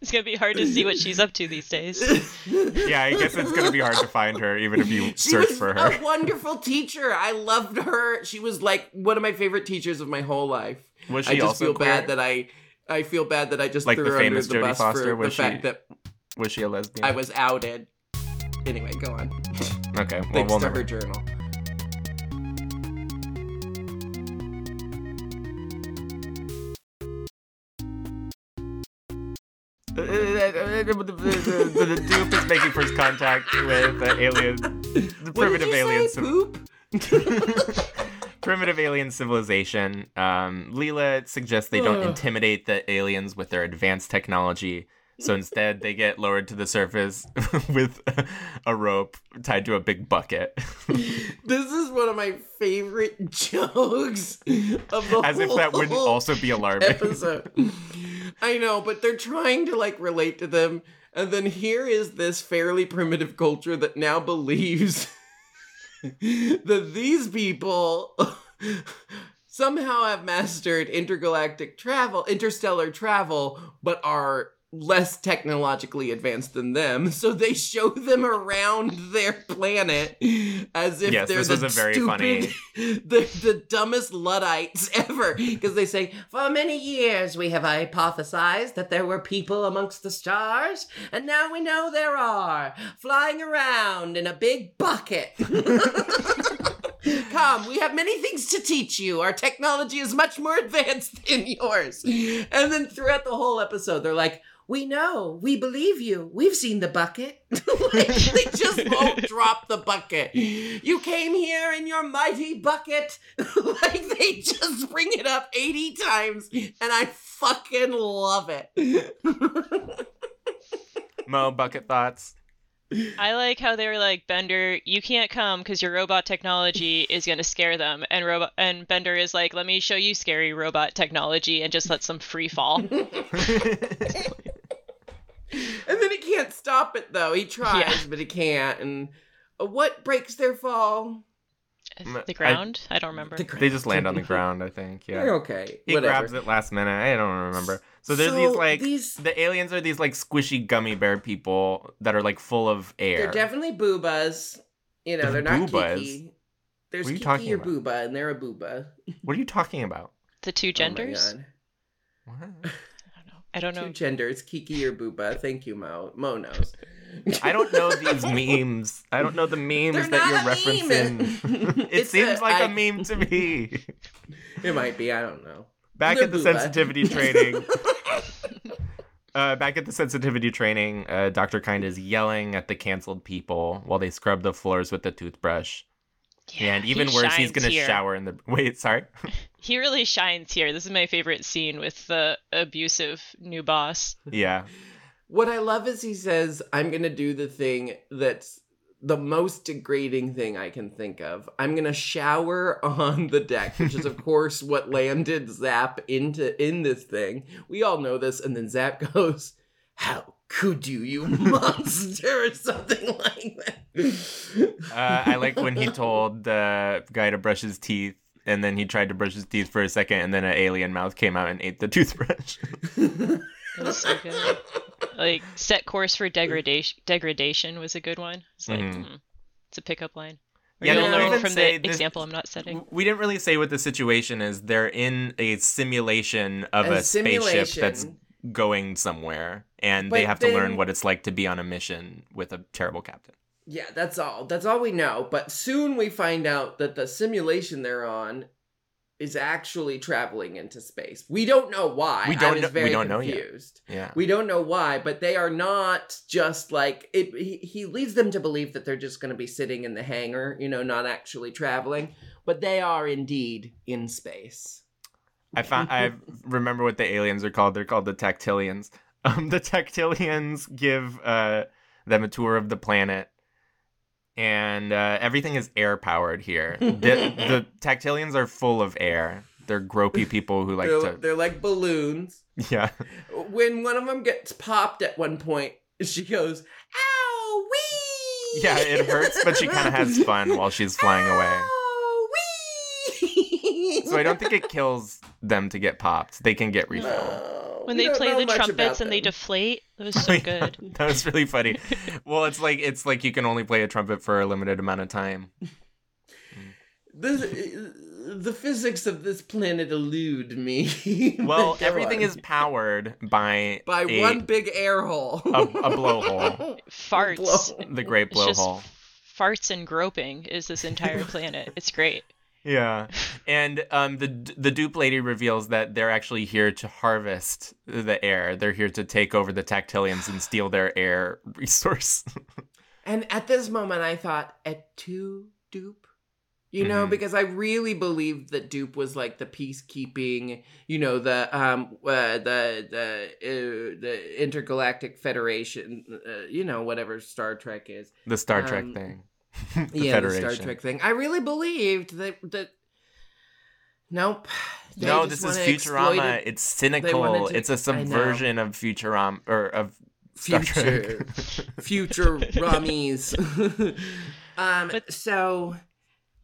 It's gonna be hard to see what she's up to these days. yeah, I guess it's gonna be hard to find her even if you She search was for her. a wonderful teacher. I loved her. She was like one of my favorite teachers of my whole life. Was I she just also feel queer? bad that I, I feel bad that I just Like threw the her under the Jodie bus Foster? for the she- fact that Was she a lesbian? I was outed. Anyway, go on. *laughs* Okay, well, Thanks we'll to never. her journal. the DOOP is making first contact with uh, the alien, the What did primitive you alien, say? Poop? *laughs* *laughs* primitive alien civilization. Um, Leela suggests they don't intimidate the aliens with their advanced technology. So instead, they get lowered to the surface *laughs* with a rope tied to a big bucket, *laughs* This is one of my favorite *laughs* jokes of the as if that wouldn't also be alarming. episode. I know, but they're trying to like relate to them, and then here is this fairly primitive culture that now believes *laughs* that these people *laughs* somehow have mastered intergalactic travel, interstellar travel, but are less technologically advanced than them. *laughs* So they show them around their planet as if Yes, they're the a very stupid, funny- *laughs* the, the dumbest Luddites *laughs* ever. Because they say, for many years we have hypothesized that there were people amongst the stars, and now we know there are, flying around in a big bucket. Come, we have many things to teach you. Our technology is much more advanced than yours. And then throughout the whole episode, they're like, we know, we believe you. We've seen the bucket. *laughs* like, they just won't *laughs* drop the bucket. You came here in your mighty bucket. *laughs* like they just bring it up 80 times, and I fucking love it. Mo bucket thoughts. I like how they were like, Bender, you can't come because your robot technology is gonna scare them, and robot and Bender is like, let me show you scary robot technology, and just lets them free fall. *laughs* And then he can't stop it though. He tries, Yeah. but he can't. And uh, what breaks their fall? The ground? I, don't remember. The They just land on the ground, I think. Yeah. They're okay. He Whatever. grabs it last minute. I don't remember. So there's So these like these- the aliens are these like squishy gummy bear people that are like full of air. They're definitely boobas. You know, They're they're, not boobas? Kiki. There's What are you Kiki talking or about? booba, and they're a booba. what are you talking about? the two Oh my genders? God. What? *laughs* I don't know. Two genders, Kiki or booba. Thank you, Mo. Mo knows. I don't know *laughs* these memes. I don't know the memes They're that you're referencing. *laughs* it It's seems a- like a I- meme to me. *laughs* It might be. I don't know. Back They're at the booba. sensitivity training. Uh, back at the sensitivity training, uh, Dr. Kind is yelling at the canceled people while they scrub the floors with the toothbrush. Yeah, and even he worse, he's gonna shower in the. Wait, sorry. He really shines here. This is my favorite scene with the abusive new boss. yeah. What I love is he says, "I'm gonna do the thing that's the most degrading thing I can think of. I'm gonna shower *laughs* on the deck, which is of *laughs* course what landed Zapp into in this thing. We all know this, and then Zapp *laughs* goes, "How could you, you monster?" or something like that. Uh, I like when he told the guy to brush his teeth, and then he tried to brush his teeth for a second, and then an alien mouth came out and ate the toothbrush. It was so good. Like set course for degradation. Degradation was a good one. It's like Mhm. mm, it's a pickup line. Yeah, You'll learn from the this- example I'm not setting. we didn't really say what the situation is. They're in a simulation of a, A spaceship that's going somewhere, and they But have to learn what it's like to be on a mission with a terrible captain. Yeah, that's all. That's all we know. But soon we find out that the simulation they're on is actually traveling into space. We don't know why. We don't know- we very don't know yet. confused. Yeah. We don't know why, but they are not just like it. He, he leads them to believe that they're just going to be sitting in the hangar, you know, not actually traveling, but they are indeed in space. I found I *laughs* remember what the aliens are called. They're called the Tactilians. Um, the Tactilians give uh, them a tour of the planet, and uh, everything is air powered here. *laughs* the, the Tactilians are full of air. They're gropey people who like they're, to. they're like balloons. Yeah, When one of them gets popped at one point, she goes, "Ow, wee!" yeah, it hurts, but she kind of has *laughs* fun while she's flying away. Ow, wee! So I don't think it kills them to get popped. They can get *laughs* refilled. No, When they play the trumpets about and they deflate, that was *laughs* oh, so good. *laughs* that was really funny. *laughs* Well, it's like it's like you can only play a trumpet for a limited amount of time. This, the physics of this planet elude me. Well, everything on. is powered by by a, one big air hole. a, a blowhole, Farts. Blow- the Great It's just Blowhole. farts and groping is this entire planet. It's great. Yeah, and um, the the DOOP lady reveals that they're actually here to harvest the air. They're here to take over the Tactilians and steal their air *laughs* resource. And at this moment, I thought, at two DOOP? You know, Mhm. because I really believed that DOOP was like the peacekeeping, you know, the um, uh, the the uh, the intergalactic federation, uh, you know, whatever Star Trek is. the Star Trek Um, thing. The yeah, the Star Trek thing. I really believed that that. Nope. They no, this is Futurama. it. It's cynical. to- It's a subversion of Futurama or of Star future Trek. future rummies *laughs* *laughs* um But- so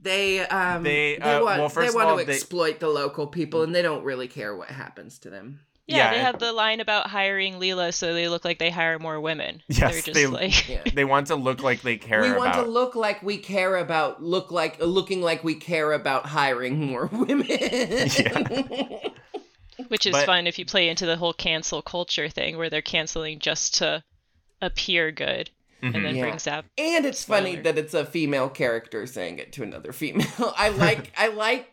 they um They, they, uh, want, well, they first of want all, to they- exploit the local people and they don't really care what happens to them Yeah, Yeah, they have the line about hiring Leela so they look like they hire more women. *laughs* Yes, They're just they- like *laughs* yeah they want to look like they care we want about. to look like we care about look like looking like we care about hiring more women *laughs* which is But- fun if you play into the whole cancel culture thing where they're canceling just to appear good Mhm. and then Yeah. brings up and it's funny that it's a female character saying it to another female i like i like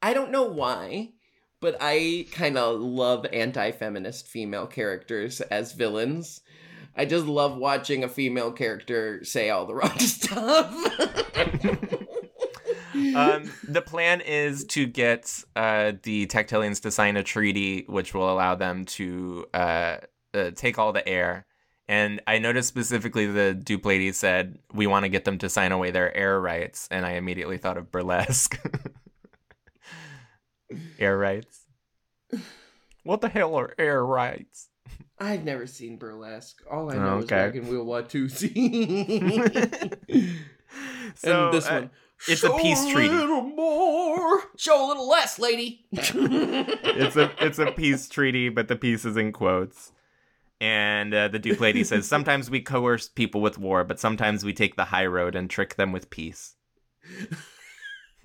i don't know why but i kind of love anti-feminist female characters as villains i just love watching a female character say all the *laughs* wrong stuff *laughs* um, the plan is to get uh, the Tactilians to sign a treaty which will allow them to uh, uh, take all the air. And I noticed specifically the DOOP lady said, We want to get them to sign away their air rights. And I immediately thought of burlesque. *laughs* air rights? What the hell are air rights? i've never seen burlesque all i know Oh, is okay. wagon wheel watusi So, and this uh, one it's a peace treaty." Show a little more show a little less lady *laughs* it's a it's a peace treaty, but the peace is in quotes. And uh, the Duke lady says, *laughs* "Sometimes we coerce people with war, but sometimes we take the high road and trick them with peace."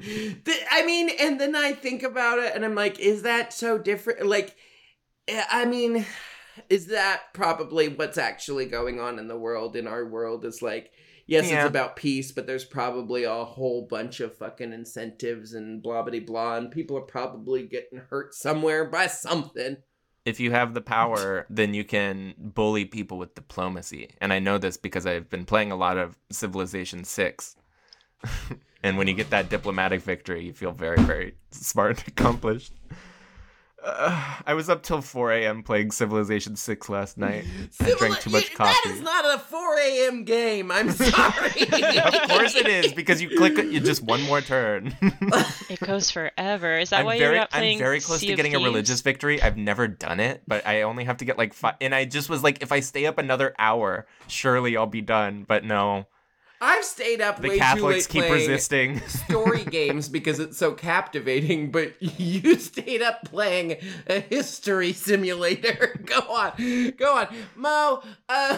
I mean, and then I think about it and I'm like, is that so different? Like, eh, I mean, is that probably what's actually going on in the world, in our world? Is like, yes, Yeah. it's about peace, but there's probably a whole bunch of fucking incentives and blah, blah, blah, and people are probably getting hurt somewhere by something. If you have the power, then you can bully people with diplomacy. And I know this because I've been playing a lot of Civilization Six. *laughs* and when you get that diplomatic victory, you feel very, very smart and *laughs* accomplished. Uh, I was up till 4 a.m. playing Civilization 6 last night. I drank too much coffee. That is not a 4 a.m. game. I'm sorry. *laughs* of course it is because you click it, you just one more turn. *laughs* It goes forever. Is that I'm why very, you're not playing I'm very close Sea to getting a religious victory. I've never done it, but I only have to get like five. And I just was like, if I stay up another hour, surely I'll be done. But no, I've stayed up the way Catholics too late keep playing resisting. story *laughs* games because it's so captivating, but you *laughs* stayed up playing a history simulator. *laughs* go on, go on, Mo. Uh,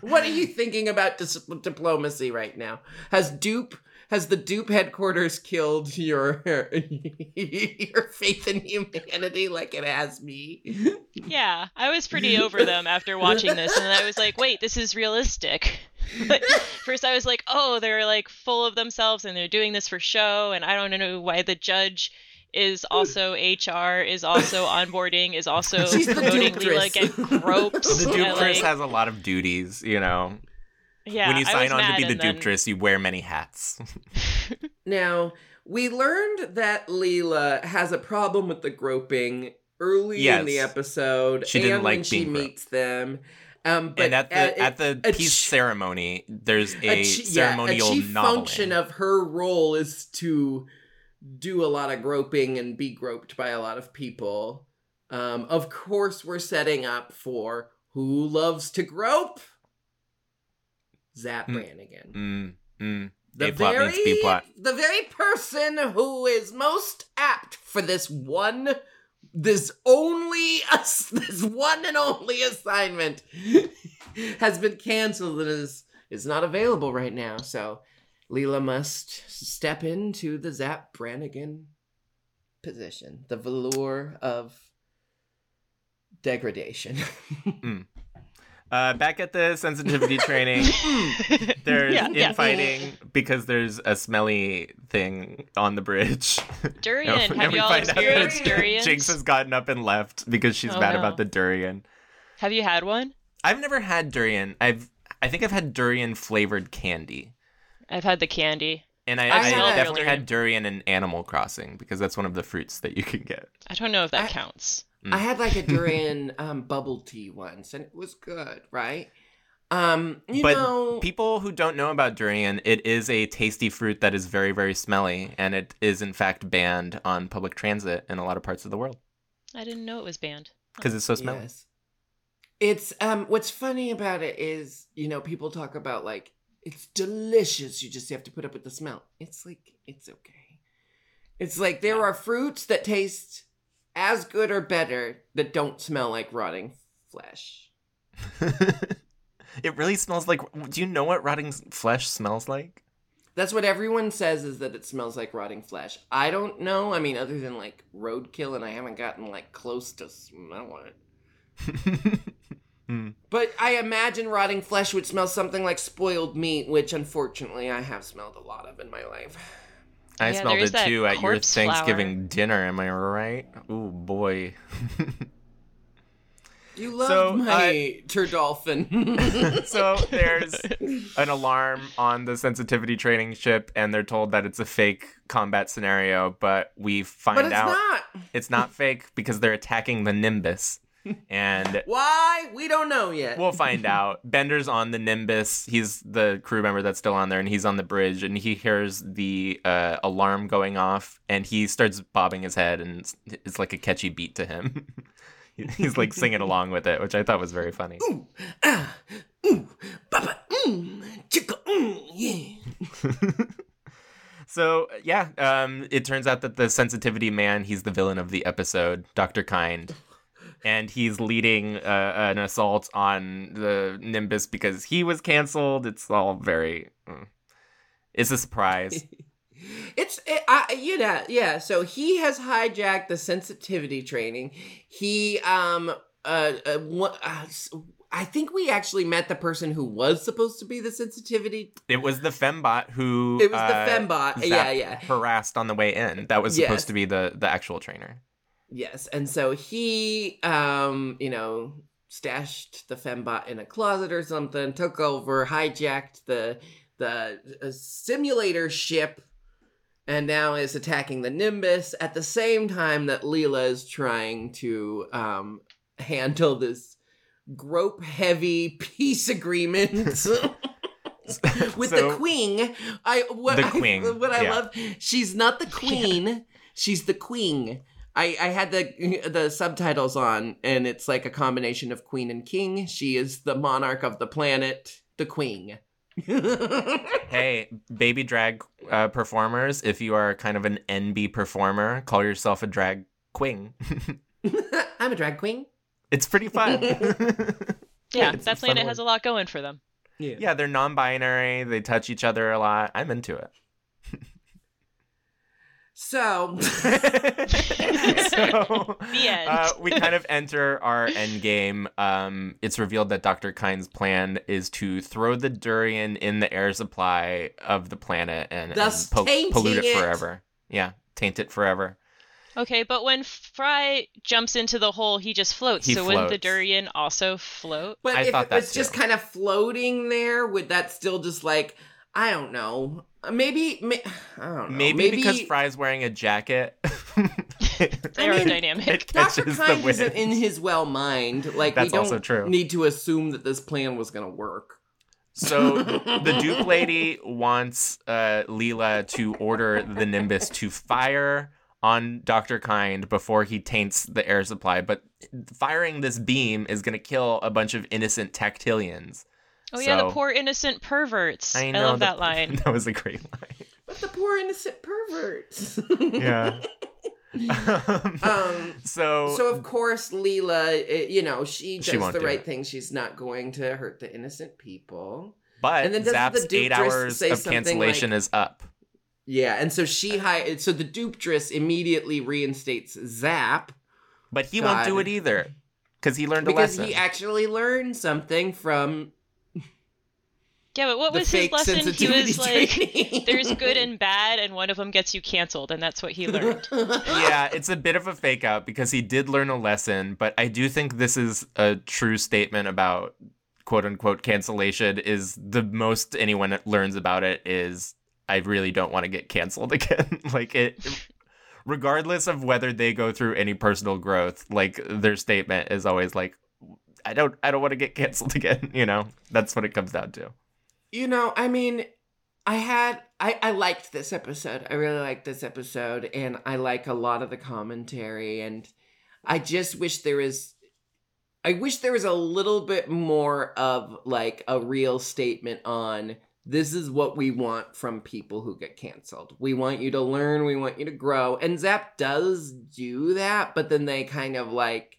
what are you thinking about dis- diplomacy right now? Has DOOP? Has the DOOP headquarters killed your your faith in humanity like it has me? Yeah, I was pretty over them after watching this, and then I was like, wait, this is realistic. But *laughs* first, I was like, oh, they're like full of themselves and they're doing this for show, and I don't know why the judge is also HR, is also *laughs* onboarding, is also She's the promoting Leela Duketress. get gropes. *laughs* the I, Duke like- has a lot of duties, you know. yeah, when you sign on to be the and then- you wear many hats. Now, we learned that Leela has a problem with the groping early in the episode. She didn't and when like she being groped. meets them. Um, but and at the at, at the a peace ch- ceremony, there's a, a ch- yeah, ceremonial a chief noveling. function of her role is to do a lot of groping and be groped by a lot of people. Um, of course, we're setting up for who loves to grope. Zapp Hmm. Brannigan. Mm, mm. The A plot very, B plot. the very person who is most apt for this one, this only, *laughs* this one and only assignment has been canceled and is is not available right now. So Leela must step into the Zapp Brannigan position, the velour of degradation. *laughs* Mm. Uh, back at the sensitivity training, *laughs* there's Yeah, yeah. infighting because there's a smelly thing on the bridge. Durian. *laughs* And Have we y'all find out that experienced durians? Jinkx has gotten up and left because she's Oh, mad no. about the durian. Have you had one? I've never had durian. I've I think I've had durian flavored candy. I've had the candy. And I, I I, had- definitely had durian in Animal Crossing because that's one of the fruits that you can get. I don't know if that I- counts. I had like a *laughs* durian um, bubble tea once, and it was good, right? Um, you but know, people who don't know about durian, it is a tasty fruit that is very, very smelly, and it is in fact banned on public transit in a lot of parts of the world I didn't know it was banned. because it's so smelly. Yes. It's um what's funny about it is, you know, people talk about like it's delicious, you just have to put up with the smell. It's like it's okay. It's like there are fruits that taste as good or better that don't smell like rotting flesh. *laughs* it really smells like. Do you know what rotting flesh smells like? That's what everyone says is that it smells like rotting flesh. I don't know. I mean, other than like roadkill, and I haven't gotten like close to smell it. *laughs* Hmm. But I imagine rotting flesh would smell something like spoiled meat, which unfortunately I have smelled a lot of in my life. I Yeah, smelled there's it too at your corpse Thanksgiving dinner. Am I right? Ooh boy. *laughs* You love So, my turdolphin. *laughs* *laughs* so there's an alarm on the sensitivity training ship, and they're told that it's a fake combat scenario. But we find but it's out not. it's not fake because they're attacking the Nimbus, and Why? We don't know yet. we'll find *laughs* out. Bender's on the Nimbus. He's the crew member that's still on there, and he's on the bridge, and he hears the uh, alarm going off, and he starts bobbing his head, and it's, it's like a catchy beat to him. *laughs* he's like singing along with it, which I thought was very funny. Ooh, ah, ooh, papa, mm, chicka, mm, yeah. *laughs* So yeah, um, it turns out that the sensitivity man, he's the villain of the episode, Doctor Kind, and he's leading uh, an assault on the Nimbus because he was canceled. It's all very, mm. it's a surprise. *laughs* It's it, I you know yeah. So he has hijacked the sensitivity training. He um uh, uh, what, uh I think we actually met the person who was supposed to be the sensitivity. it was the fembot who It was the uh, fembot. Zapp Yeah, yeah. harassed on the way in. That was supposed Yes. to be the the actual trainer. Yes, and so he um you know stashed the fembot in a closet or something, took over, hijacked the the uh, simulator ship and now is attacking the Nimbus at the same time that Leela is trying to um, handle this grope heavy peace agreement. *laughs* With So- the queen, I what The I- queen, what I yeah. love, she's not the *laughs* queen, she's the queen. I, I had the *laughs* the subtitles on, and it's like a combination of queen and king. She is the monarch of the planet, the queen. *laughs* Hey, baby drag uh, performers, if you are kind of an NB performer, call yourself a drag queen. *laughs* I'm a drag queen. it's pretty fun. Yeah, It's a that planet has a lot going for them. Yeah. yeah, they're non-binary. They touch each other a lot. I'm into it. So, *laughs* so *laughs* The end. Uh, we kind of enter our end game. Um, it's revealed that Dr. Kind's plan is to throw the durian in the air supply of the planet and, Thus and po- pollute it tainting it. forever. Yeah, taint it forever. Okay, but when Fry jumps into the hole, he just floats. He so wouldn't the durian also float? but I if thought it that was just kind of floating there, would that still just like I don't know? Maybe, may, I don't know. Maybe, because Fry's wearing a jacket. *laughs* They are mean, dynamic. Dr. catches the Kind isn't in his well mind. Like That's we don't also true. need to assume that this plan was going to work. So *laughs* the Duke lady wants uh, Leela to order the Nimbus to fire on Dr. Kind before he taints the air supply, but firing this beam is going to kill a bunch of innocent tactilians. Oh yeah, the poor innocent perverts. I I, love the- that line. *laughs* that was a great line. But the poor innocent perverts. *laughs* Yeah. um, *laughs* um. so, So of course, Leela, eh, you know, she does She the do right it. thing. She's not going to hurt the innocent people. but and then doesn't Zapp's the Duke eight hours say of something cancellation like- is up. Yeah, and so she hi- so the Duptress immediately reinstates Zapp But he won't do it either because he learned a lesson. because he actually learned something from Yeah, but what was his lesson? He was like, training. "There's good and *laughs* bad, and one of them gets you canceled," and that's what he learned. yeah, it's a bit of a fake out because he did learn a lesson, but I do think this is a true statement about quote unquote cancellation is the most anyone learns about it is I really don't want to get canceled *laughs* again. like it regardless of whether they go through any personal growth, like their statement is always like I don't I don't want to get canceled *laughs* again, you know? That's what it comes down to. You know, I mean, I had I I liked this episode. I really liked this episode and I like a lot of the commentary and I just wish there is I wish there was a little bit more of like a real statement on this is what we want from people who get canceled. We want you to learn, we want you to grow. And Zapp does do that, but then they kind of like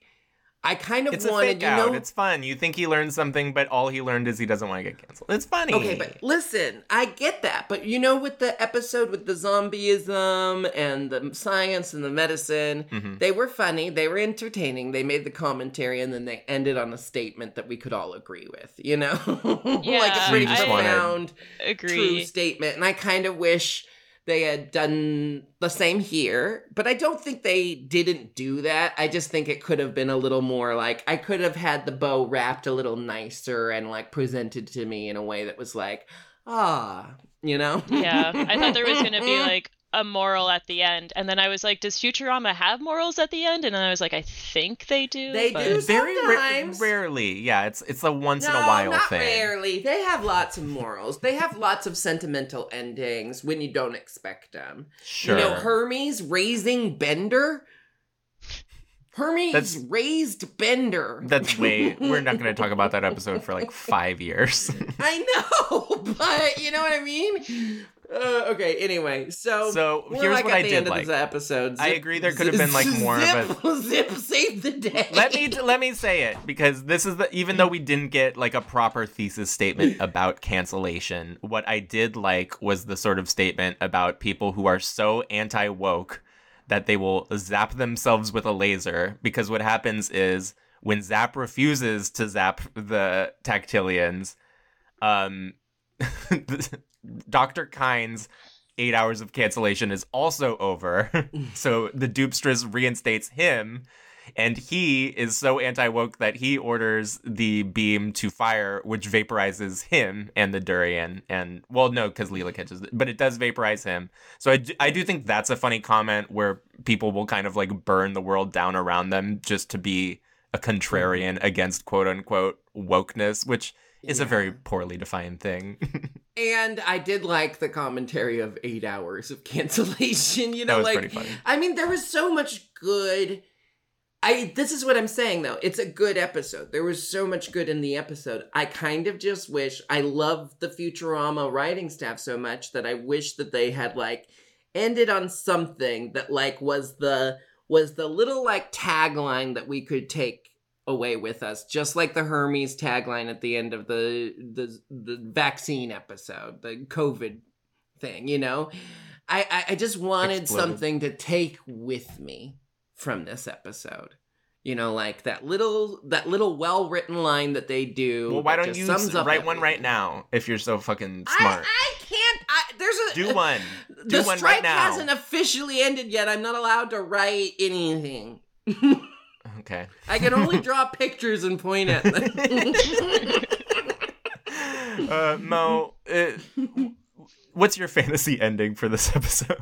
I kind of It's a wanted, fake you out. know, It's fun. You think he learned something, but all he learned is he doesn't want to get canceled. It's funny. Okay, but listen, I get that. But you know, with the episode with the zombieism and the science and the medicine, Mhm. they were funny, they were entertaining, they made the commentary, and then they ended on a statement that we could all agree with, you know? *laughs* like a Yeah, pretty I- profound, true statement. And I kind of wish they had done the same here, but I don't think they didn't do that. I just think it could have been a little more like I could have had the bow wrapped a little nicer and like presented to me in a way that was like, ah, you know? Yeah, I thought there was gonna be *laughs* like a moral at the end, and then I was like, "Does Futurama have morals at the end?" And then I was like, "I think they do." They but- do. very ra- rarely. Yeah, it's it's a once in a while not thing. rarely. They have lots of morals. They have lots of sentimental endings when you don't expect them. Sure. You know, Hermes raising Bender. Hermes That's- raised Bender. That's *laughs* way. We're not going to talk about that episode for like five years. I know, *laughs* but you know what I mean. Uh, okay. Anyway, so So, here's like what at I the did like. episode. I agree there could have been, like, more of zip, a *laughs* zip. Save the day. let me let me say it because this is the even though we didn't get like a proper thesis statement *laughs* about cancellation, what I did like was the sort of statement about people who are so anti woke that they will zap themselves with a laser because what happens is when Zapp refuses to zap the Tactilians, um, *laughs* Dr. Kind's eight hours of cancellation is also over. *laughs* so the Dupstress reinstates him. And he is so anti woke that he orders the beam to fire, which vaporizes him and the durian. And well, no, because Leela catches it, but it does vaporize him. So I I do think that's a funny comment where people will kind of like burn the world down around them just to be a contrarian against quote unquote wokeness, which is a very poorly defined thing. *laughs* And I did like the commentary of eight hours of *laughs* cancellation. You That know, was like pretty funny. I mean, there was so much good. I this is what I'm saying though. It's a good episode. There was so much good in the episode. I kind of just wish I love the Futurama writing staff so much that I wish that they had like ended on something that like was the was the little like tagline that we could take away with us, just like the Hermes tagline at the end of the the the vaccine episode, the COVID thing. You know, I I, I just wanted Exploded. something to take with me from this episode. You know, like that little that little well written line that they do. well, why don't you s- write one right now if you're so fucking I, smart? I can't. I, there's a Do one. *laughs* Do the one strike right now. hasn't officially ended yet. I'm not allowed to write anything. *laughs* Okay. I can only draw pictures and point at them. *laughs* uh, Mo, uh, what's your fantasy ending for this *laughs* episode?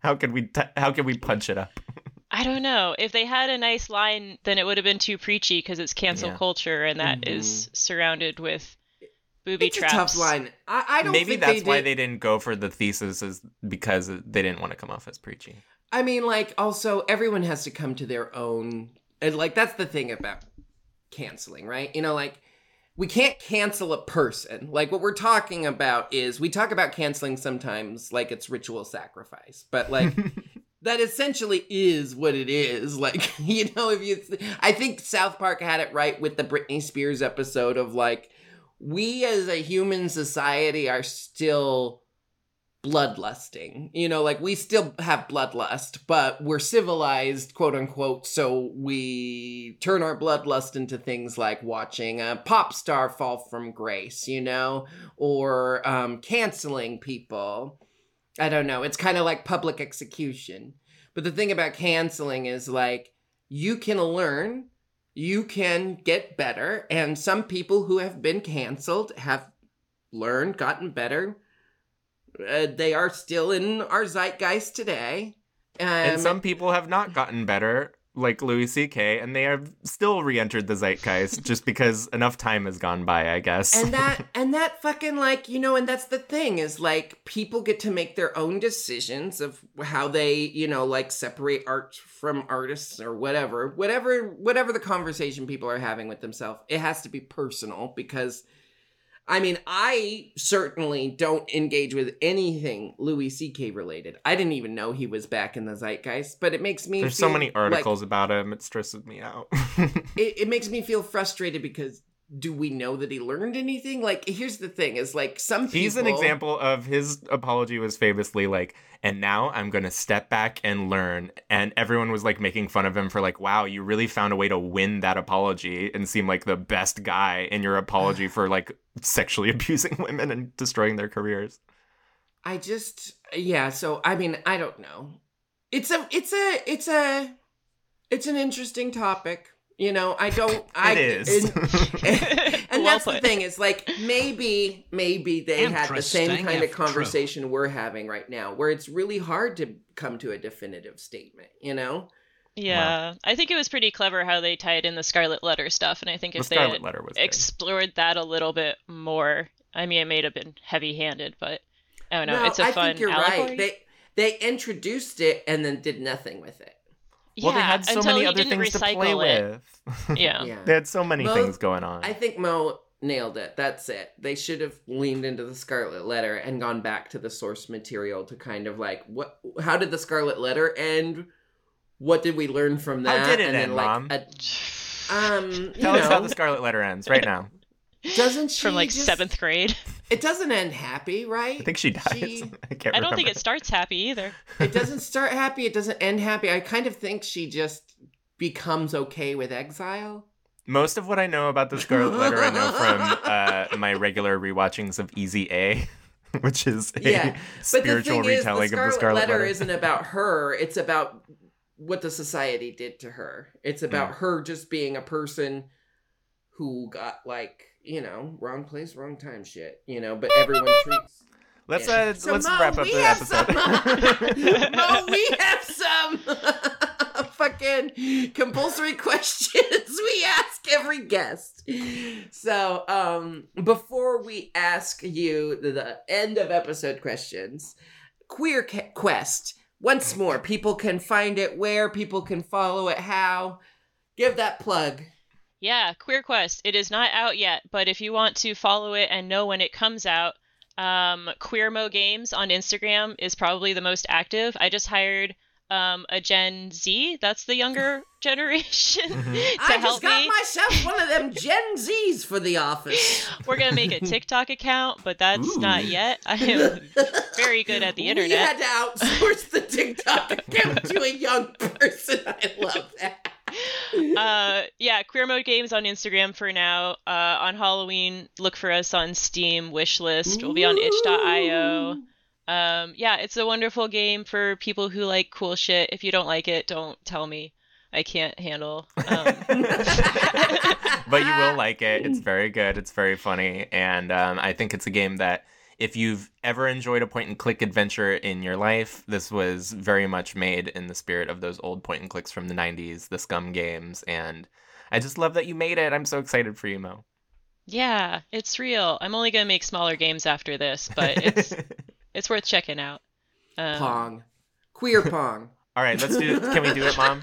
How can we t- how can we punch it up? I don't know. If they had a nice line, then it would have been too preachy because it's cancel Yeah. culture and that is surrounded with booby it's traps. a tough line. I, I don't Maybe think that's they why did- they didn't go for the thesis is because they didn't want to come off as preachy. I mean, like, also everyone has to come to their own, and like that's the thing about canceling, right? You know, like we can't cancel a person. Like what we're talking about is we talk about canceling sometimes like it's ritual sacrifice, but like. *laughs* that essentially is what it is. *laughs* Like, you know, if you, I think South Park had it right with the Britney Spears episode of like, we as a human society are still bloodlusting. You know, like we still have bloodlust, but we're civilized, quote unquote, so we turn our bloodlust into things like watching a pop star fall from grace, you know, or um, canceling people. I don't know. It's kind of like public execution. But the thing about canceling is like you can learn, you can get better, and some people who have been canceled have learned, gotten better. Uh, they are still in our zeitgeist today. Um, and some people have not gotten better, like Louis C.K., and they have still re-entered the zeitgeist just because enough time has gone by, I guess. and that *laughs* and that fucking like you know and that's the thing is like people get to make their own decisions of how they you know like separate art from artists or whatever whatever whatever the conversation people are having with themselves it has to be personal because I mean, I certainly don't engage with anything Louis C.K. related. I didn't even know he was back in the zeitgeist, but it makes me There's so many like- articles about him; it stresses me out. *laughs* it, it makes me feel frustrated because do we know that he learned anything? Like, here's the thing: is like some people. He's an example of his apology was famously like, and now I'm gonna step back and learn. And everyone was like making fun of him for like, wow, you really found a way to win that apology and seem like the best guy in your apology *sighs* for like sexually *laughs* abusing women and destroying their careers. I just, yeah. So I mean, I don't know. It's a, it's a, it's a, it's an interesting topic. You know, I don't. *laughs* I It is. *laughs* and, and Well that's the thing is like maybe maybe they had the same kind of if true. conversation we're having right now where it's really hard to come to a definitive statement you know Yeah, I think it was pretty clever how they tied in the Scarlet Letter stuff, and I think the if they Scarlet had Letter was good. explored that a little bit more, I mean, it may have been heavy-handed, but I don't know. no it's a i fun think you're allegory. right they they introduced it and then did nothing with it well, they Yeah, had so until many he other didn't things to recycle play it. with. *laughs* Yeah. yeah they had so many Mo- things going on. i think mo nailed it that's it they should have leaned into the scarlet letter and gone back to the source material to kind of like what how did the scarlet letter end what did we learn from that? How that did it and then end, like Mom? a- um you Tell us how the Scarlet Letter ends right now. doesn't she From like just- seventh grade. It doesn't end happy, right? I think she dies. She- *laughs* I can't I don't think it starts happy either. *laughs* it doesn't *laughs* start happy. It doesn't end happy. I kind of think she just becomes okay with exile. Most of what I know about the Scarlet Letter, I know from uh, my regular rewatchings of Easy A, which is a Yeah, But the spiritual thing is, retelling the of the Scarlet Scarlet Letter, Letter. isn't about her. It's about what the society did to her. It's about her just being a person who got like you know wrong place, wrong time shit. You know, but everyone treats. Let's Yeah. uh, So, let's Mo, wrap up the episode. Some, *laughs* Mo, we have some *laughs* fucking compulsory *laughs* questions we ask every guest. So, um, before we ask you the, the end of episode questions, Queer Ca- Quest. Once more, people can find it where people can follow it. How? Give that plug. Yeah, Queer Quest. It is not out yet, but if you want to follow it and know when it comes out, um, Queermo Games on Instagram is probably the most active. I just hired um, a Gen Z. That's the younger *laughs* generation *laughs* to I help just got me. myself one of them Gen Zs for the office. *laughs* We're gonna make a TikTok account, but that's not yet. I am very good at the internet. We internet. had to outsource the TikTok account to a young person. I love that. *laughs* uh yeah Queer Mo Games on instagram for now. Uh on halloween look for us on steam wishlist we'll be on itch.io um yeah it's a wonderful game for people who like cool shit. If you don't like it don't tell me. I can't handle um, *laughs* but you will *laughs* like it. It's very good. It's very funny, and um, I think it's a game that if you've ever enjoyed a point and click adventure in your life, this was very much made in the spirit of those old point and clicks from the '90s, the SCUMM games, and I just love that you made it. I'm so excited for you, Mo. yeah it's real i'm only gonna make smaller games after this but it's *laughs* it's worth checking out um, Pong. Queer Pong. All right, let's do. it. Can we do it, Mom?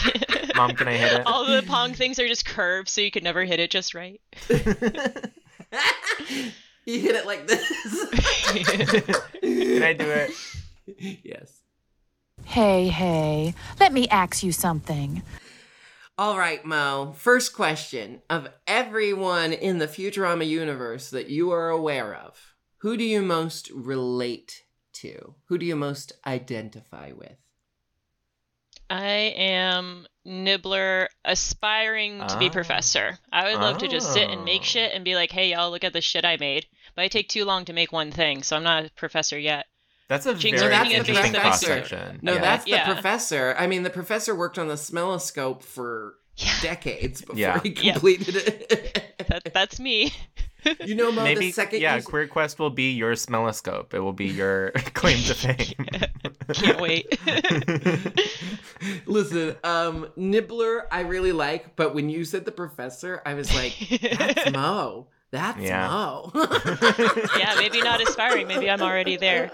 *laughs* Mom, can I hit it? all the pong things are just curved so you could never hit it just right *laughs* you hit it like this. *laughs* can I do it? yes. Hey, hey, let me ask you something. All right, Mo. First question of everyone in the Futurama universe that you are aware of, who do you most relate to? Who do you most identify with? I am Nibbler aspiring to be Ah. professor. I would love to just sit and make shit and be like, hey, y'all, look at the shit I made. But I take too long to make one thing, so I'm not a professor yet. That's a Jinx, very you're making a interesting professor. cross section. No, that's the Yeah. professor. I mean, the professor worked on the smelloscope for Yeah. decades before Yeah. he Yeah. completed it. That, that's me. *laughs* you know, Mo, maybe the second yeah. you... Queer Quest will be your smelloscope. It will be your *laughs* claim to fame. Can't wait. *laughs* Listen, um, Nibbler, I really like, but when you said the professor, I was like, that's *laughs* Mo. That's Yeah. Mo. yeah, maybe not aspiring. Maybe I'm already there.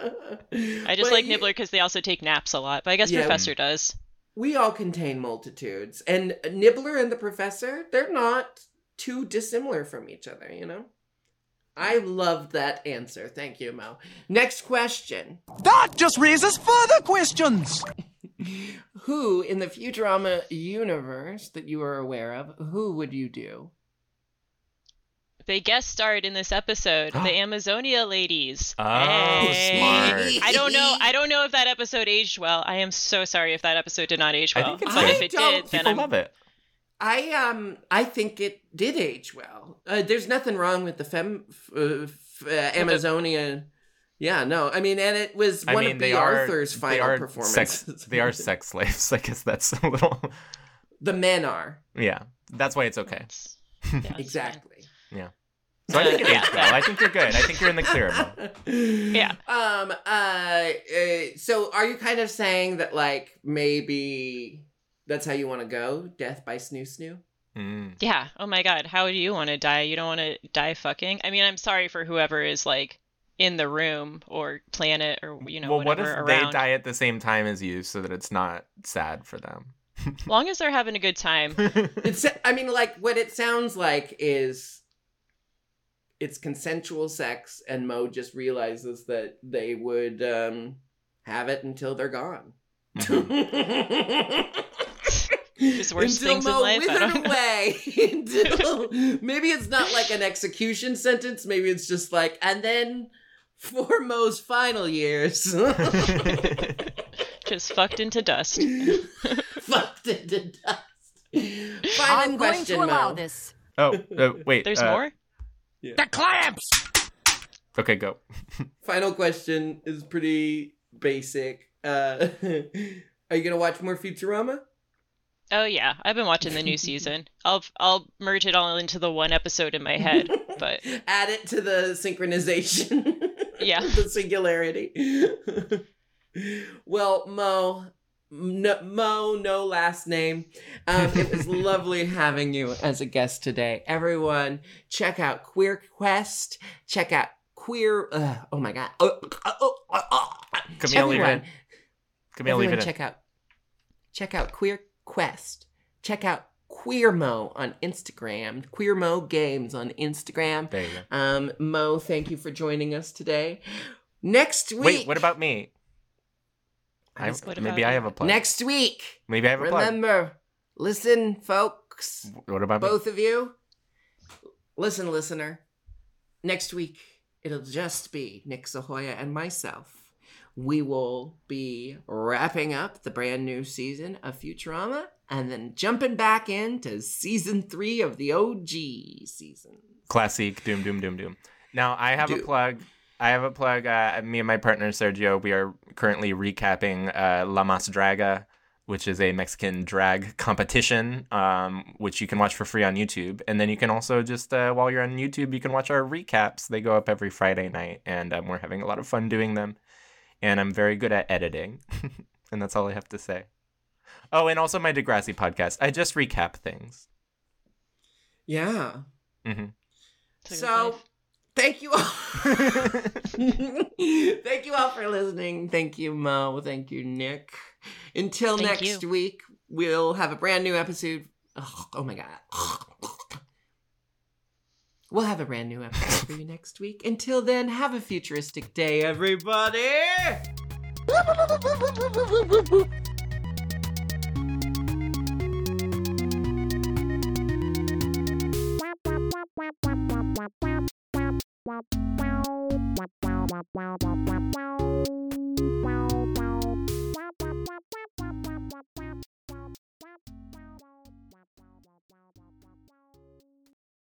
I just But like you- Nibbler because they also take naps a lot. But I guess Yeah. Professor does. We all contain multitudes, and Nibbler and the professor, they're not too dissimilar from each other, you know? I love that answer. Thank you, Mo. Next question. That just raises further questions. *laughs* Who in the Futurama universe that you are aware of, who would you do? They guest starred in this episode, the *gasps* Amazonia ladies. Oh, Hey. smart. I don't know. I don't know if that episode aged well. I am so sorry if that episode did not age I well. think it's but I if it don't- did, then I'm love it. I um I think it did age well. Uh, there's nothing wrong with the fem f- uh, f- uh, Amazonia. Yeah, no, I mean, and it was I one mean, of they Bea are Arthur's they final performances. sex. They are sex *laughs* slaves. I guess that's a little. the men are Yeah, that's why it's okay. It's- *laughs* yeah, it's fine. So I think it aged well. I think you're good. I think you're in the clear, Mo. *laughs* Yeah. Um. Uh, uh. So, are you kind of saying that, like, maybe that's how you want to go? Death by snu snu. Mm. Yeah. Oh my god. How do you want to die? You don't want to die fucking? I mean, I'm sorry for whoever is like in the room or planet or you know well, what if whatever they die at the same time as you, so that it's not sad for them? As long as they're having a good time. *laughs* It's. I mean, like, what it sounds like is it's consensual sex, and Mo just realizes that they would um have it until they're gone. *laughs* Just worst Until things in Mo life, I withered away. *laughs* Until maybe it's not like an execution sentence. Maybe it's just like, and then for Mo's final years, *laughs* Just fucked into dust. *laughs* fucked into dust. Final I'm going question, to allow Mo. this. oh, uh, wait. There's uh, more? The clamps! Okay, go. Final question is pretty basic. Uh, Are you gonna watch more Futurama? Oh yeah, I've been watching the new *laughs* season. I'll I'll merge it all into the one episode in my head. But *laughs* add it to the synchronization. *laughs* Yeah. the singularity. well, Mo, no, Mo, no last name. Um, it was lovely having you as a guest today. Everyone, check out Queer Quest. Check out Queer. Uh, oh my God. Oh, oh, oh. Camille, leave Everyone, it. Camille, leave everyone it. in. check out check out Queer Quest. Check out Queermo on Instagram. Queermo Games on Instagram. There you go. Um, Mo, thank you for joining us today. Next week. Wait, what about me? I, maybe I have a plug. next week? Maybe I have a plug. Remember, listen, folks, What about me? both of you. Listen, listener. Next week, it'll just be Nick Sahoyah and myself. We will be wrapping up the brand new season of Futurama and then jumping back into season three of the OG season. Classic Doom Doom Doom Doom. Now I have a plug. I have a plug. Uh, me and my partner Sergio, we are currently recapping uh, La Mas Draga, which is a Mexican drag competition, um, which you can watch for free on YouTube. And then you can also just uh, while you're on YouTube, you can watch our recaps. They go up every Friday night, and um, we're having a lot of fun doing them. And I'm very good at editing, *laughs* and that's all I have to say. Oh, and also my Degrassi podcast. I just recap things. Yeah. hmm It's a good So, life. thank you all. *laughs* thank you all for listening. Thank you, Mo. Thank you, Nick. Until Thank next you. week, we'll have a brand new episode. Ugh, oh my God. We'll have a brand new episode for you next week. Until then, have a futuristic day, everybody. Wow. *laughs*